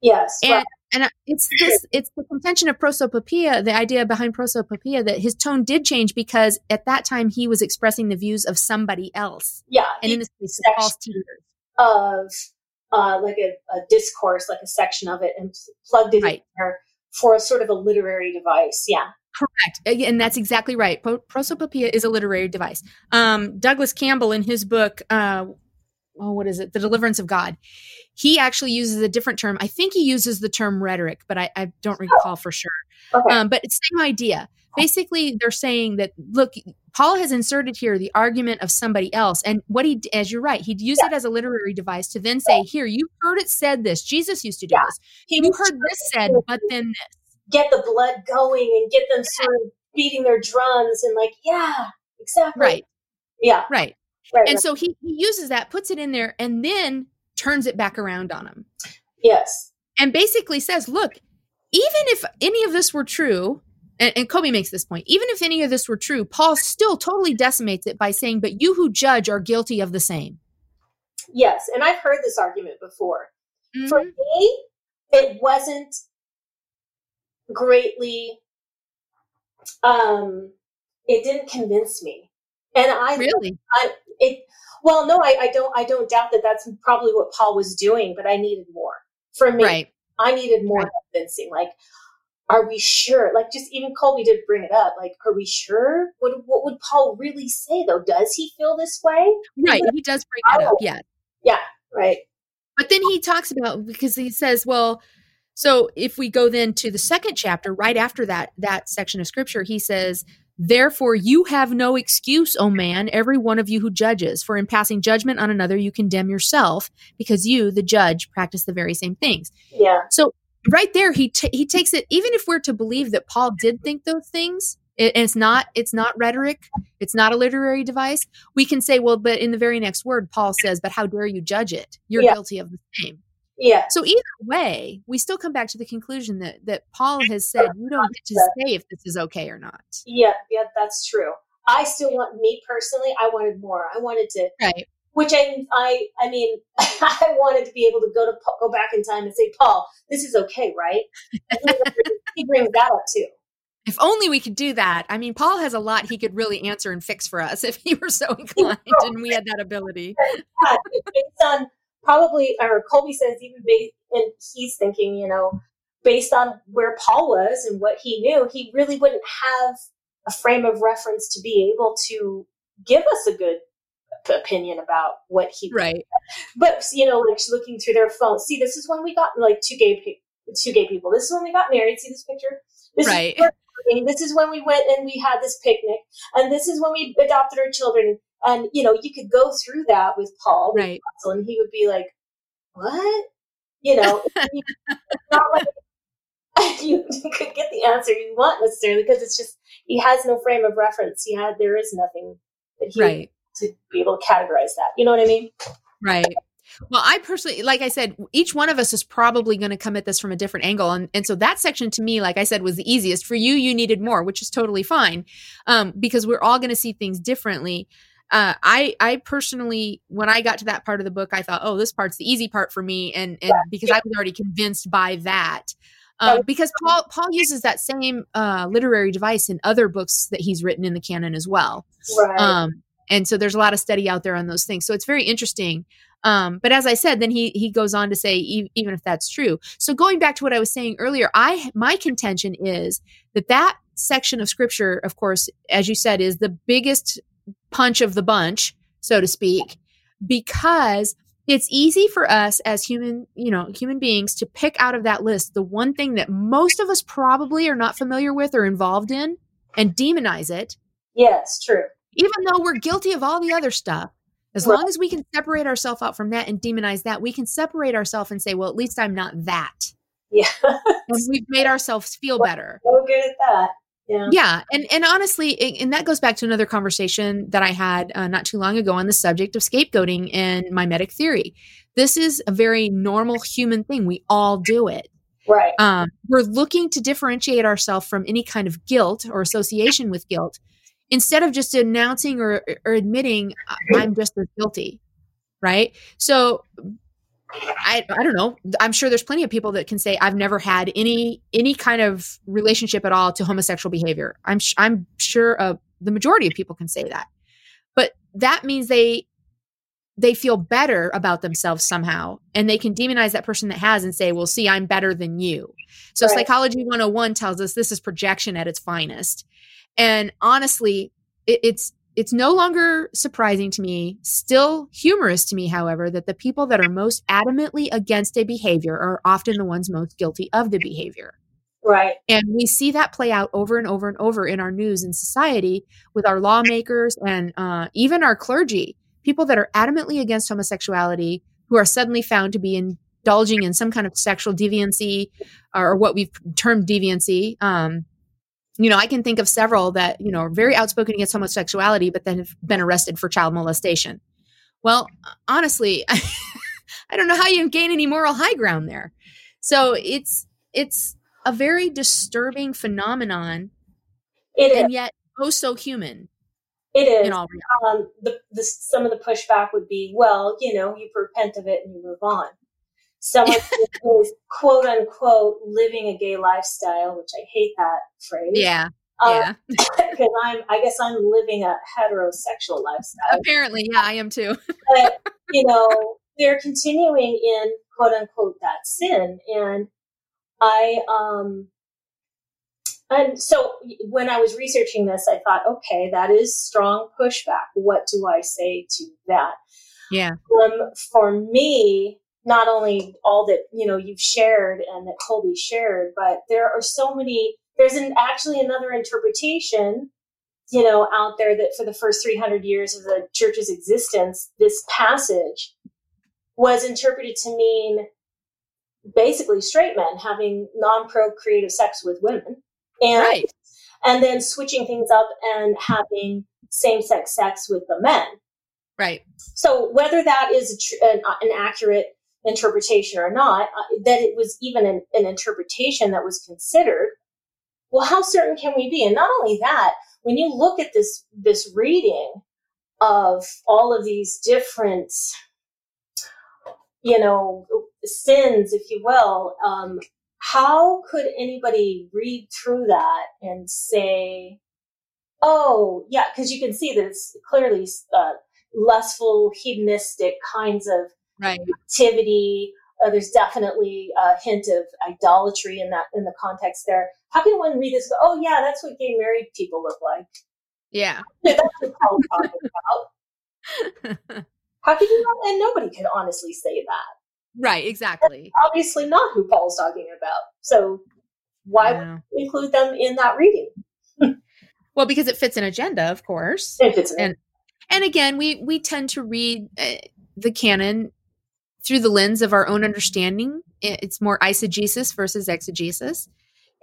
Yes. And right. And it's this it's the contention of prosopopoeia the idea behind prosopopoeia that his tone did change because at that time he was expressing the views of somebody else Yeah. and in this case section- false teachers of uh, like a, a discourse, like a section of it, and plugged it Right. in there for a sort of a literary device. Yeah. correct Uh, and that's exactly right Pro- prosopopoeia is a literary device um, douglas campbell in his book uh, oh what is it the deliverance of god he actually uses a different term i think he uses the term rhetoric but i, I don't recall for sure Okay. Um, but it's the same idea. Basically, they're saying that look, Paul has inserted here the argument of somebody else, and what he, as you're right, he'd use it as a literary device to then say, "Here, you heard it said this. Jesus used to do Yeah. this. he You heard this said, but then this." get the blood going and get them sort of beating their drums and like, yeah, exactly. Right, Yeah. right. Right. And right. so he, he uses that, puts it in there, and then turns it back around on him, yes. and basically says, "Look, even if any of this were true." And, and Colby makes this point. Even if any of this were true, Paul still totally decimates it by saying, "But you who judge are guilty of the same." Yes. And I've heard this argument before. For Mhm. me, it wasn't greatly um it didn't convince me. And I Really? I it well no I, I don't I don't doubt that that's probably what Paul was doing, but I needed more. For me, Right. I needed more Right. convincing. Like, are we sure? Like, just even Colby did bring it up. Like, are we sure? What what would Paul really say though? Does he feel this way? Right. He does bring that up. Yeah. Yeah, right. But then he talks about because he says, well, so if we go then to the second chapter, right after that that section of scripture, he says, Therefore you have no excuse, O man, every one of you who judges, for in passing judgment on another you condemn yourself, because you, the judge, practice the very same things. Yeah, So right there, he ta he takes it. Even if we're to believe that Paul did think those things, it, and it's not it's not rhetoric, it's not a literary device. We can say, well, but in the very next word, Paul says, "But how dare you judge it? You're Yeah. guilty of the same." Yeah, So either way, we still come back to the conclusion that that Paul has said you don't get to say if this is okay or not. yeah, yeah. That's true. I still want me personally. I wanted more. I wanted to, Right. which I, I, I mean, I wanted to be able to go to go back in time and say, Paul, this is okay, right? he brings that up too. If only we could do that. I mean, Paul has a lot he could really answer and fix for us if he were so inclined and we had that ability. Yeah, based on probably, or Colby says even based, and he's thinking, you know, based on where Paul was and what he knew, he really wouldn't have a frame of reference to be able to give us a good opinion about what he. Right. But you know, like looking through their phone see, this is when we got like two gay pe- two gay people. This is when we got married. See this picture. This Right. Is this is when we went and we had this picnic, and this is when we adopted our children. And you know, you could go through that with Paul, with Right. Russell, and he would be like, "What?" You know, it's not like you could get the answer you want necessarily because it's just he has no frame of reference. He had there is nothing that he Right. to be able to categorize that. You know what I mean? Right. Well, I personally, like I said, each one of us is probably going to come at this from a different angle. And, and so that section to me, like I said, was the easiest. For you, you needed more, which is totally fine um, because we're all going to see things differently. Uh, I, I personally, when I got to that part of the book, I thought, oh, this part's the easy part for me. And, and because I was already convinced by that. Um, because Paul Paul uses that same uh, literary device in other books that he's written in the canon as well. Right. Um, and so there's a lot of study out there on those things. So it's very interesting. Um, but as I said, then he he goes on to say, e- even if that's true. So going back to what I was saying earlier, I my contention is that that section of scripture, of course, as you said, is the biggest punch of the bunch, so to speak, because it's easy for us as human, you know, human beings to pick out of that list the one thing that most of us probably are not familiar with or involved in and demonize it Yes, true. Even though we're guilty of all the other stuff, as right. long as we can separate ourselves out from that and demonize that, we can separate ourselves and say, well, at least I'm not that. Yeah. and we've made ourselves feel well, better. So good at that. Yeah. yeah and and honestly and that goes back to another conversation that i had uh, not too long ago on the subject of scapegoating and mimetic theory. This is a very normal human thing. We all do it. Right. Um, we're looking to differentiate ourselves from any kind of guilt or association with guilt. Instead of just announcing or, or admitting i'm just as guilty right? So I, I don't know. I'm sure there's plenty of people that can say I've never had any any kind of relationship at all to homosexual behavior. I'm sh- I'm sure uh, the majority of people can say that, but that means they they feel better about themselves somehow, and they can demonize that person that has and say, "Well, see, I'm better than you." So right. psychology 101 tells us this is projection at its finest, and honestly, it, it's it's no longer surprising to me, still humorous to me, however, that the people that are most adamantly against a behavior are often the ones most guilty of the behavior. Right. And we see that play out over and over and over in our news and society with our lawmakers and uh, even our clergy, people that are adamantly against homosexuality who are suddenly found to be indulging in some kind of sexual deviancy or what we've termed deviancy. Um, you know, I can think of several that, you know, are very outspoken against homosexuality, but then have been arrested for child molestation. Well, honestly, I don't know how you gain any moral high ground there. So it's it's a very disturbing phenomenon, it and yet oh so human. It is. Um, the, the, some of the pushback would be, well, you know, you repent of it and you move on someone who is quote unquote living a gay lifestyle, which I hate that phrase. Yeah. Um, yeah. Because I'm, I guess I'm living a heterosexual lifestyle. Apparently, yeah, I am too. but, you know, they're continuing in quote unquote that sin. And I, um, and so when I was researching this, I thought, okay, that is strong pushback. What do I say to that? Yeah. Um, for me, not only all that you know you've shared and that Colby shared, but there are so many. There's an actually another interpretation, you know, out there that for the first 300 years of the church's existence, this passage was interpreted to mean basically straight men having non-procreative sex with women, and right. and then switching things up and having same-sex sex with the men. Right. So whether that is tr- an, an, accurate interpretation or not, uh, that it was even an, an interpretation that was considered. Well, how certain can we be? And not only that, when you look at this this reading of all of these different, you know, sins, if you will, um, how could anybody read through that and say, "Oh, yeah," because you can see that it's clearly uh, lustful, hedonistic kinds of right. activity. Uh, there's definitely a hint of idolatry in that in the context there. How can one read this? Go, oh yeah, that's what gay married people look like. Yeah, that's what Paul's talking about. How can you not? And nobody can honestly say that. Right, exactly. That's obviously not who Paul's talking about. So why yeah. include them in that reading? well, because it fits an agenda, of course. It fits an and and again, we we tend to read uh, the canon through the lens of our own understanding. It's more eisegesis versus exegesis.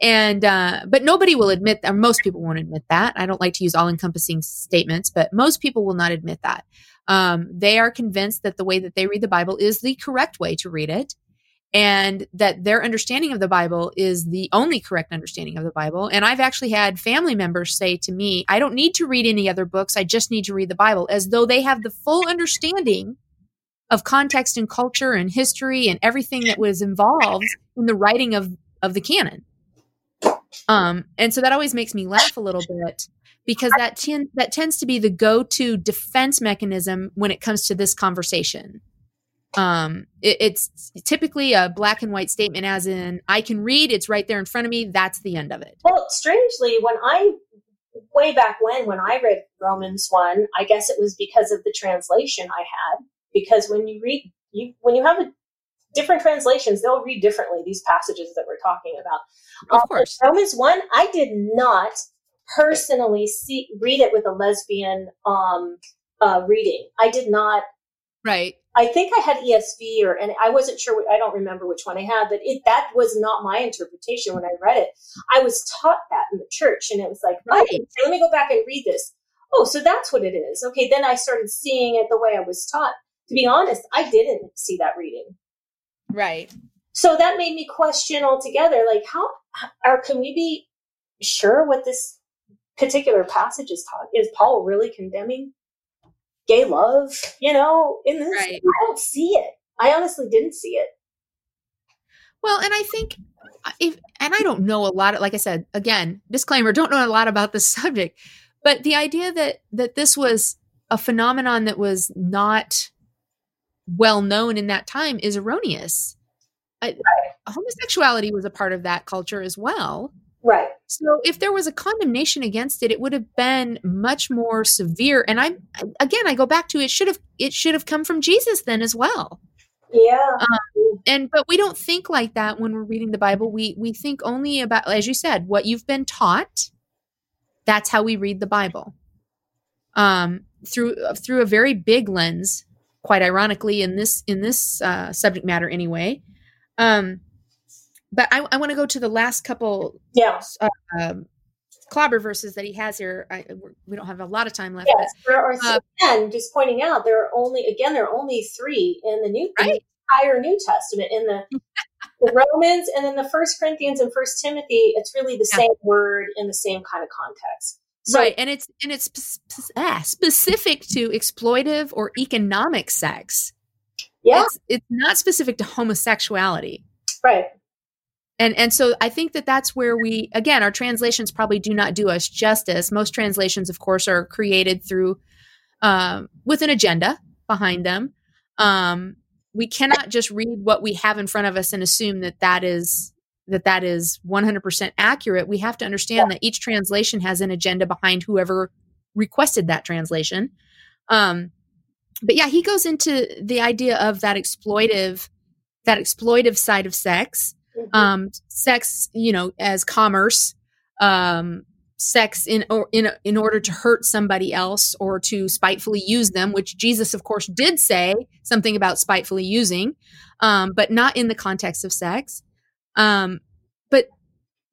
And, uh, but nobody will admit, or most people won't admit that. I don't like to use all encompassing statements, but most people will not admit that. Um, they are convinced that the way that they read the Bible is the correct way to read it and that their understanding of the Bible is the only correct understanding of the Bible. And I've actually had family members say to me, I don't need to read any other books. I just need to read the Bible as though they have the full understanding of context and culture and history and everything that was involved in the writing of of the canon. Um, and so that always makes me laugh a little bit because that ten- that tends to be the go-to defense mechanism when it comes to this conversation. Um, it, it's typically a black and white statement, as in I can read, it's right there in front of me. That's the end of it. Well, strangely, when I way back when when I read Romans one, I guess it was because of the translation I had because when you read you when you have a different translations they'll read differently these passages that we're talking about of um, course romans 1 i did not personally see read it with a lesbian um, uh, reading. I did not. Right. I think I had ESV or, and I wasn't sure. I don't remember which one I had, but it that was not my interpretation when I read it. I was taught that in the church, and it was like, right. Okay, let me go back and read this. Oh, so that's what it is. Okay, then I started seeing it the way I was taught. To be honest, I didn't see that reading. Right. So that made me question altogether, like how, or can we be sure what this particular passage is taught? Is Paul really condemning gay love? You know, in this, right. I don't see it. I honestly didn't see it. Well, and I think uh, if, and I don't know a lot of, like I said, again, disclaimer, don't know a lot about this subject, but the idea that, that this was a phenomenon that was not well known in that time is erroneous. I, homosexuality was a part of that culture as well. Right. So if there was a condemnation against it, it would have been much more severe. And I, again, I go back to it should have it should have come from Jesus then as well. Yeah. Um, and but we don't think like that when we're reading the Bible. We we think only about, as you said, what you've been taught. That's how we read the Bible. Um, through through a very big lens, quite ironically in this in this uh, subject matter anyway. Um, but I, I want to go to the last couple yeah. Uh, um, clobber verses that he has here. I, we don't have a lot of time left. Yes, but, there are uh, again, just pointing out there are only again there are only three in the new right? entire New Testament in the, the Romans and then the First Corinthians and First Timothy. It's really the yeah. same word in the same kind of context. So, right, and it's and it's ah, specific to exploitive or economic sex. Yeah, it's, it's not specific to homosexuality. Right and and so i think that that's where we again our translations probably do not do us justice most translations of course are created through um, with an agenda behind them um, we cannot just read what we have in front of us and assume that that is that that is 100% accurate we have to understand that each translation has an agenda behind whoever requested that translation um, but yeah he goes into the idea of that exploitive that exploitive side of sex mm-hmm. um, sex, you know, as commerce, um, sex in or in in order to hurt somebody else or to spitefully use them, which Jesus, of course, did say something about spitefully using, um, but not in the context of sex. Um, but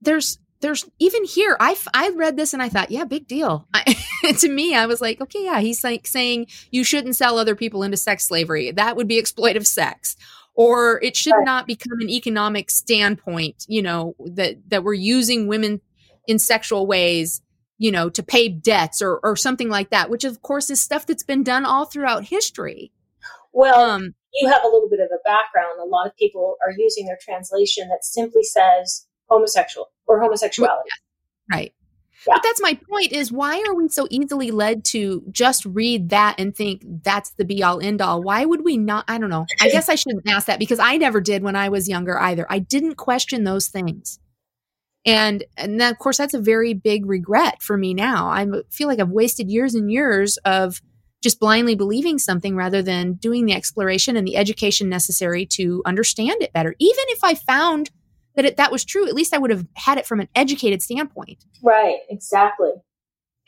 there's there's even here I, I read this and i thought yeah big deal. I, to me i was like okay yeah he's like saying you shouldn't sell other people into sex slavery. That would be exploitive sex. Or it should right. not become an economic standpoint you know that that we're using women in sexual ways you know to pay debts or or something like that which of course is stuff that's been done all throughout history. Well um, you have a little bit of background a lot of people are using their translation that simply says homosexual or homosexuality right yeah. But that's my point is why are we so easily led to just read that and think that's the be all end all? Why would we not? I don't know. I guess I shouldn't ask that because I never did when I was younger either. I didn't question those things. And and that, of course that's a very big regret for me now. I feel like I've wasted years and years of just blindly believing something rather than doing the exploration and the education necessary to understand it better. Even if I found that it, that was true, at least I would have had it from an educated standpoint. Right, exactly.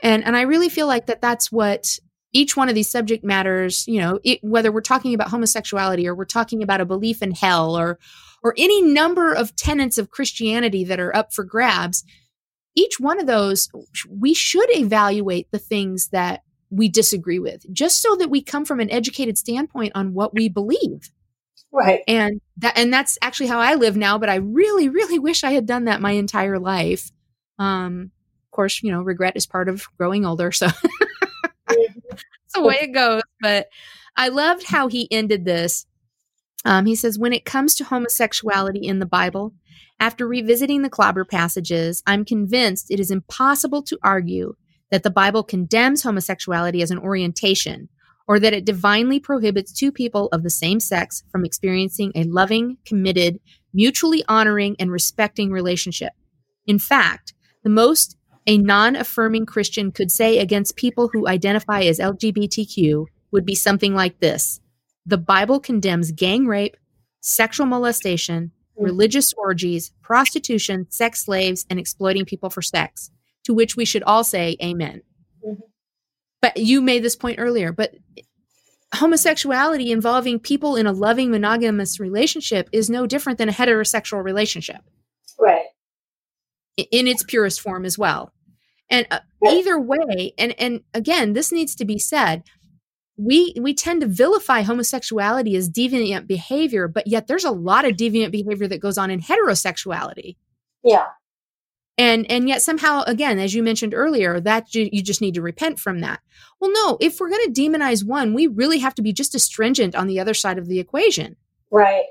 And and I really feel like that that's what each one of these subject matters, you know, it, whether we're talking about homosexuality or we're talking about a belief in hell or or any number of tenets of Christianity that are up for grabs, each one of those we should evaluate the things that we disagree with just so that we come from an educated standpoint on what we believe. Right. And that and that's actually how I live now, but I really really wish I had done that my entire life. Um of course, you know, regret is part of growing older, so that's the way it goes, but I loved how he ended this. Um, he says, when it comes to homosexuality in the Bible, after revisiting the clobber passages, I'm convinced it is impossible to argue that the Bible condemns homosexuality as an orientation or that it divinely prohibits two people of the same sex from experiencing a loving, committed, mutually honoring, and respecting relationship. In fact, the most a non affirming Christian could say against people who identify as LGBTQ would be something like this The Bible condemns gang rape, sexual molestation, mm. religious orgies, prostitution, sex slaves, and exploiting people for sex. To which we should all say amen. Mm-hmm. But you made this point earlier, but homosexuality involving people in a loving monogamous relationship is no different than a heterosexual relationship. Right. In its purest form as well. And uh, either way, and and again, this needs to be said, we we tend to vilify homosexuality as deviant behavior, but yet there's a lot of deviant behavior that goes on in heterosexuality. Yeah. And and yet somehow again, as you mentioned earlier, that you, you just need to repent from that. Well, no, if we're going to demonize one, we really have to be just as stringent on the other side of the equation. Right.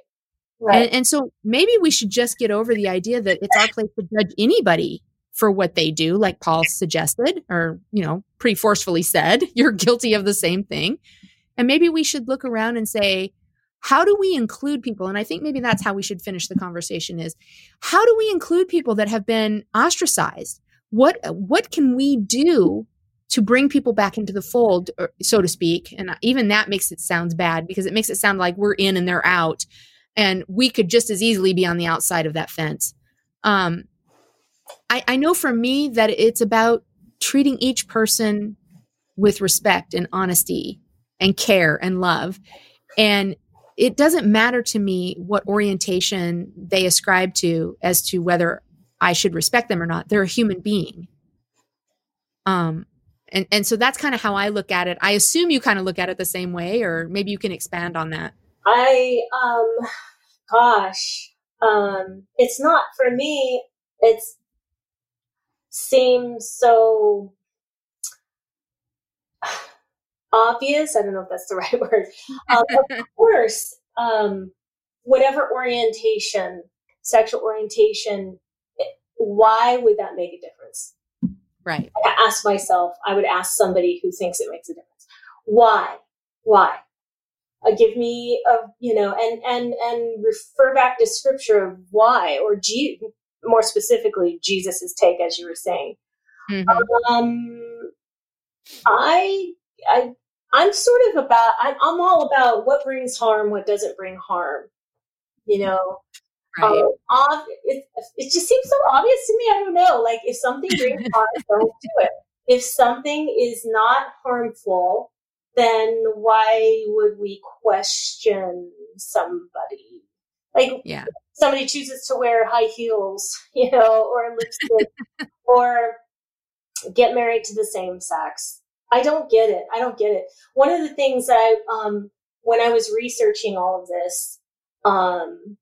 Right. And, and so maybe we should just get over the idea that it's our place to judge anybody for what they do, like Paul suggested, or, you know, pretty forcefully said, you're guilty of the same thing. And maybe we should look around and say, how do we include people? And I think maybe that's how we should finish the conversation is how do we include people that have been ostracized? What, what can we do to bring people back into the fold, or, so to speak? And even that makes it sound bad because it makes it sound like we're in and they're out. And we could just as easily be on the outside of that fence. Um, I, I know for me that it's about treating each person with respect and honesty and care and love. And it doesn't matter to me what orientation they ascribe to as to whether I should respect them or not. They're a human being. Um, and, and so that's kind of how I look at it. I assume you kind of look at it the same way, or maybe you can expand on that. I, um, gosh, um, it's not for me. It's seems so obvious. I don't know if that's the right word. Um, of course, um, whatever orientation, sexual orientation, why would that make a difference? Right. I ask myself, I would ask somebody who thinks it makes a difference. Why? Why? Uh, give me a, you know, and, and, and refer back to scripture of why, or G, more specifically Jesus's take, as you were saying. Mm-hmm. Um, I, I, I'm sort of about. I'm, I'm, all about what brings harm, what doesn't bring harm. You know, right. um, it, it just seems so obvious to me. I don't know. Like if something brings harm, don't do it. If something is not harmful, then why would we question somebody? Like, yeah somebody chooses to wear high heels, you know, or lipstick, or get married to the same sex. I don't get it. I don't get it. One of the things that I, um, when I was researching all of this, um,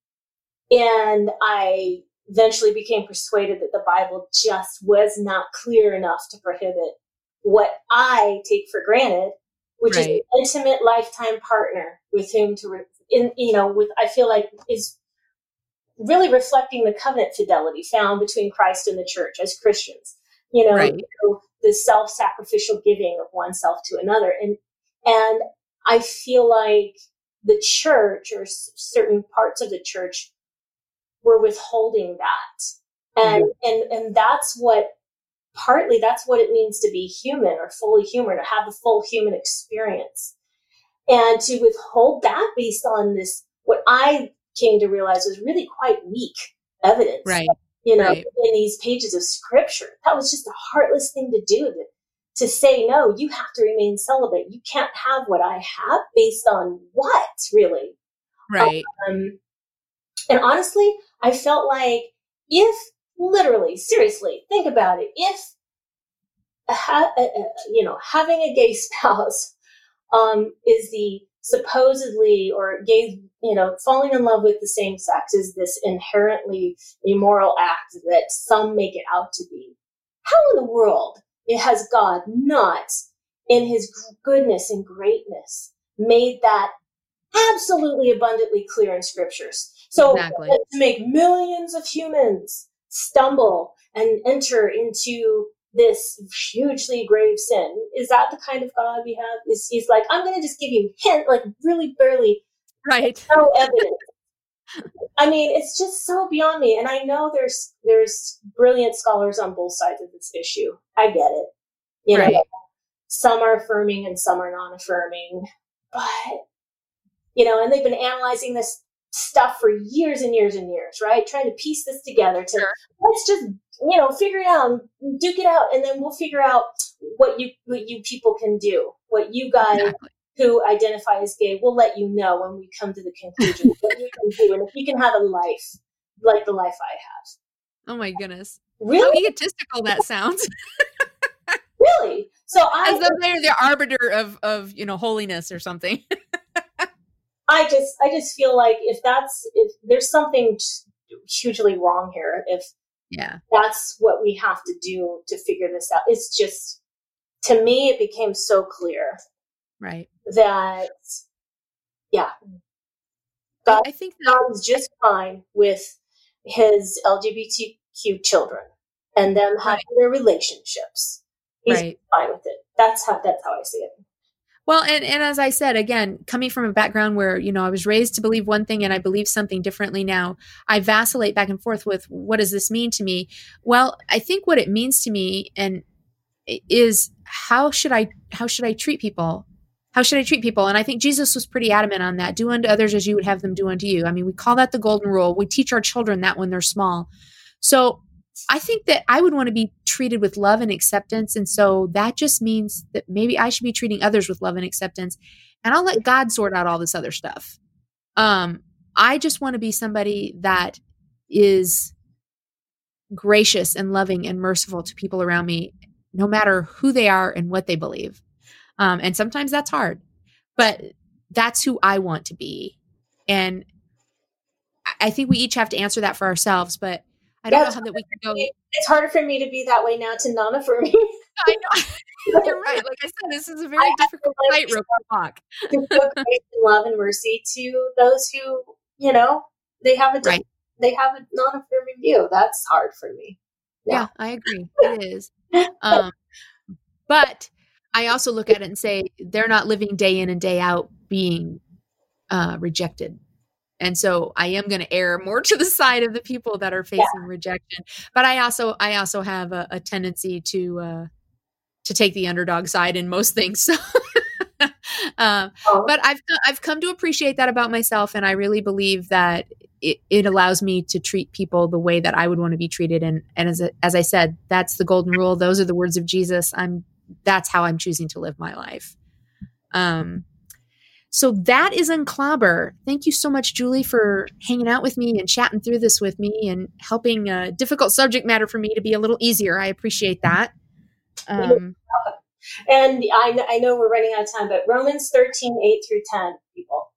and I eventually became persuaded that the Bible just was not clear enough to prohibit what I take for granted, which right. is an intimate lifetime partner with whom to, re- in, you know, with I feel like is really reflecting the covenant fidelity found between Christ and the church as Christians. You know, right. you know the self-sacrificial giving of oneself to another, and and I feel like the church or s- certain parts of the church were withholding that, and and and that's what partly that's what it means to be human or fully human or have the full human experience, and to withhold that based on this what I came to realize was really quite weak evidence. Right. You know, right. in these pages of scripture. That was just a heartless thing to do to, to say, no, you have to remain celibate. You can't have what I have based on what, really? Right. Um, and honestly, I felt like if literally, seriously, think about it. If, ha- uh, uh, you know, having a gay spouse um, is the supposedly or gay, you know, falling in love with the same sex is this inherently immoral act that some make it out to be. How in the world has God not, in his goodness and greatness, made that absolutely abundantly clear in scriptures? So exactly. to make millions of humans stumble and enter into this hugely grave sin. Is that the kind of God we have? Is he's like, I'm going to just give you hint, like really barely, right? No evidence. I mean, it's just so beyond me. And I know there's there's brilliant scholars on both sides of this issue. I get it. You right. know, some are affirming and some are non-affirming, but you know, and they've been analyzing this stuff for years and years and years, right? Trying to piece this together to sure. let's just you know figure it out, and duke it out, and then we'll figure out what you what you people can do, what you guys. Exactly. Who identify as gay We'll let you know when we come to the conclusion what you can do and if you can have a life like the life I have. Oh my goodness. Really? How egotistical that sounds. really? So I as though they're the arbiter of of you know holiness or something. I just I just feel like if that's if there's something hugely wrong here if yeah that's what we have to do to figure this out it's just to me it became so clear right that yeah God, I think that- God is just fine with his LGBTQ children and them having right. their relationships. He's right. fine with it. That's how that's how I see it. Well, and, and as I said, again, coming from a background where, you know, I was raised to believe one thing and I believe something differently now, I vacillate back and forth with what does this mean to me? Well, I think what it means to me and is how should I how should I treat people? How should I treat people? And I think Jesus was pretty adamant on that. Do unto others as you would have them do unto you. I mean, we call that the golden rule. We teach our children that when they're small. So I think that I would want to be treated with love and acceptance. And so that just means that maybe I should be treating others with love and acceptance. And I'll let God sort out all this other stuff. Um, I just want to be somebody that is gracious and loving and merciful to people around me, no matter who they are and what they believe. Um, and sometimes that's hard, but that's who I want to be. And I think we each have to answer that for ourselves. But I don't know how that we can go. It's harder for me to be that way now to non affirming. I know. You're right. Like I said, this is a very I difficult tightrope to walk. love and mercy to those who, you know, they have a right. they have a non affirming view. That's hard for me. Yeah. yeah, I agree. It is. Um, but I also look at it and say they're not living day in and day out being uh, rejected and so i am going to err more to the side of the people that are facing yeah. rejection but i also i also have a, a tendency to uh to take the underdog side in most things so uh, oh. but i've i've come to appreciate that about myself and i really believe that it, it allows me to treat people the way that i would want to be treated and and as, a, as i said that's the golden rule those are the words of jesus i'm that's how i'm choosing to live my life um so that is Unclobber. Thank you so much, Julie, for hanging out with me and chatting through this with me and helping a difficult subject matter for me to be a little easier. I appreciate that. Um, and I, I know we're running out of time, but Romans 13, 8 through 10, people.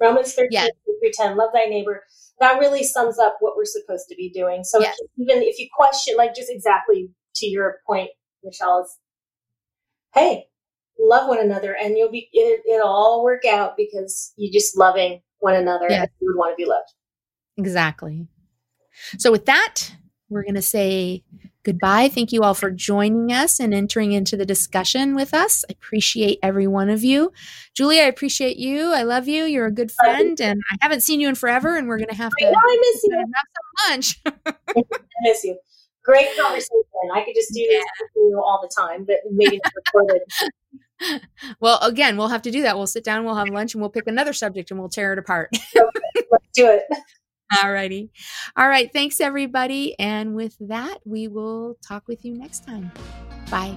Romans 13, yes. 8 through 10, love thy neighbor. That really sums up what we're supposed to be doing. So yes. even if you question, like just exactly to your point, Michelle, is hey, love one another and you'll be it, will all work out because you're just loving one another yeah. and you would want to be loved. Exactly. So with that we're going to say goodbye. Thank you all for joining us and entering into the discussion with us. I appreciate every one of you. Julie i appreciate you. I love you. You're a good friend and i haven't seen you in forever and we're going to have to I miss you. have some lunch. I miss you. Great conversation. I could just do yeah. this with you all the time but maybe not recorded well, again, we'll have to do that. We'll sit down, we'll have lunch, and we'll pick another subject and we'll tear it apart. Let's do it. All righty. All right. Thanks, everybody. And with that, we will talk with you next time. Bye.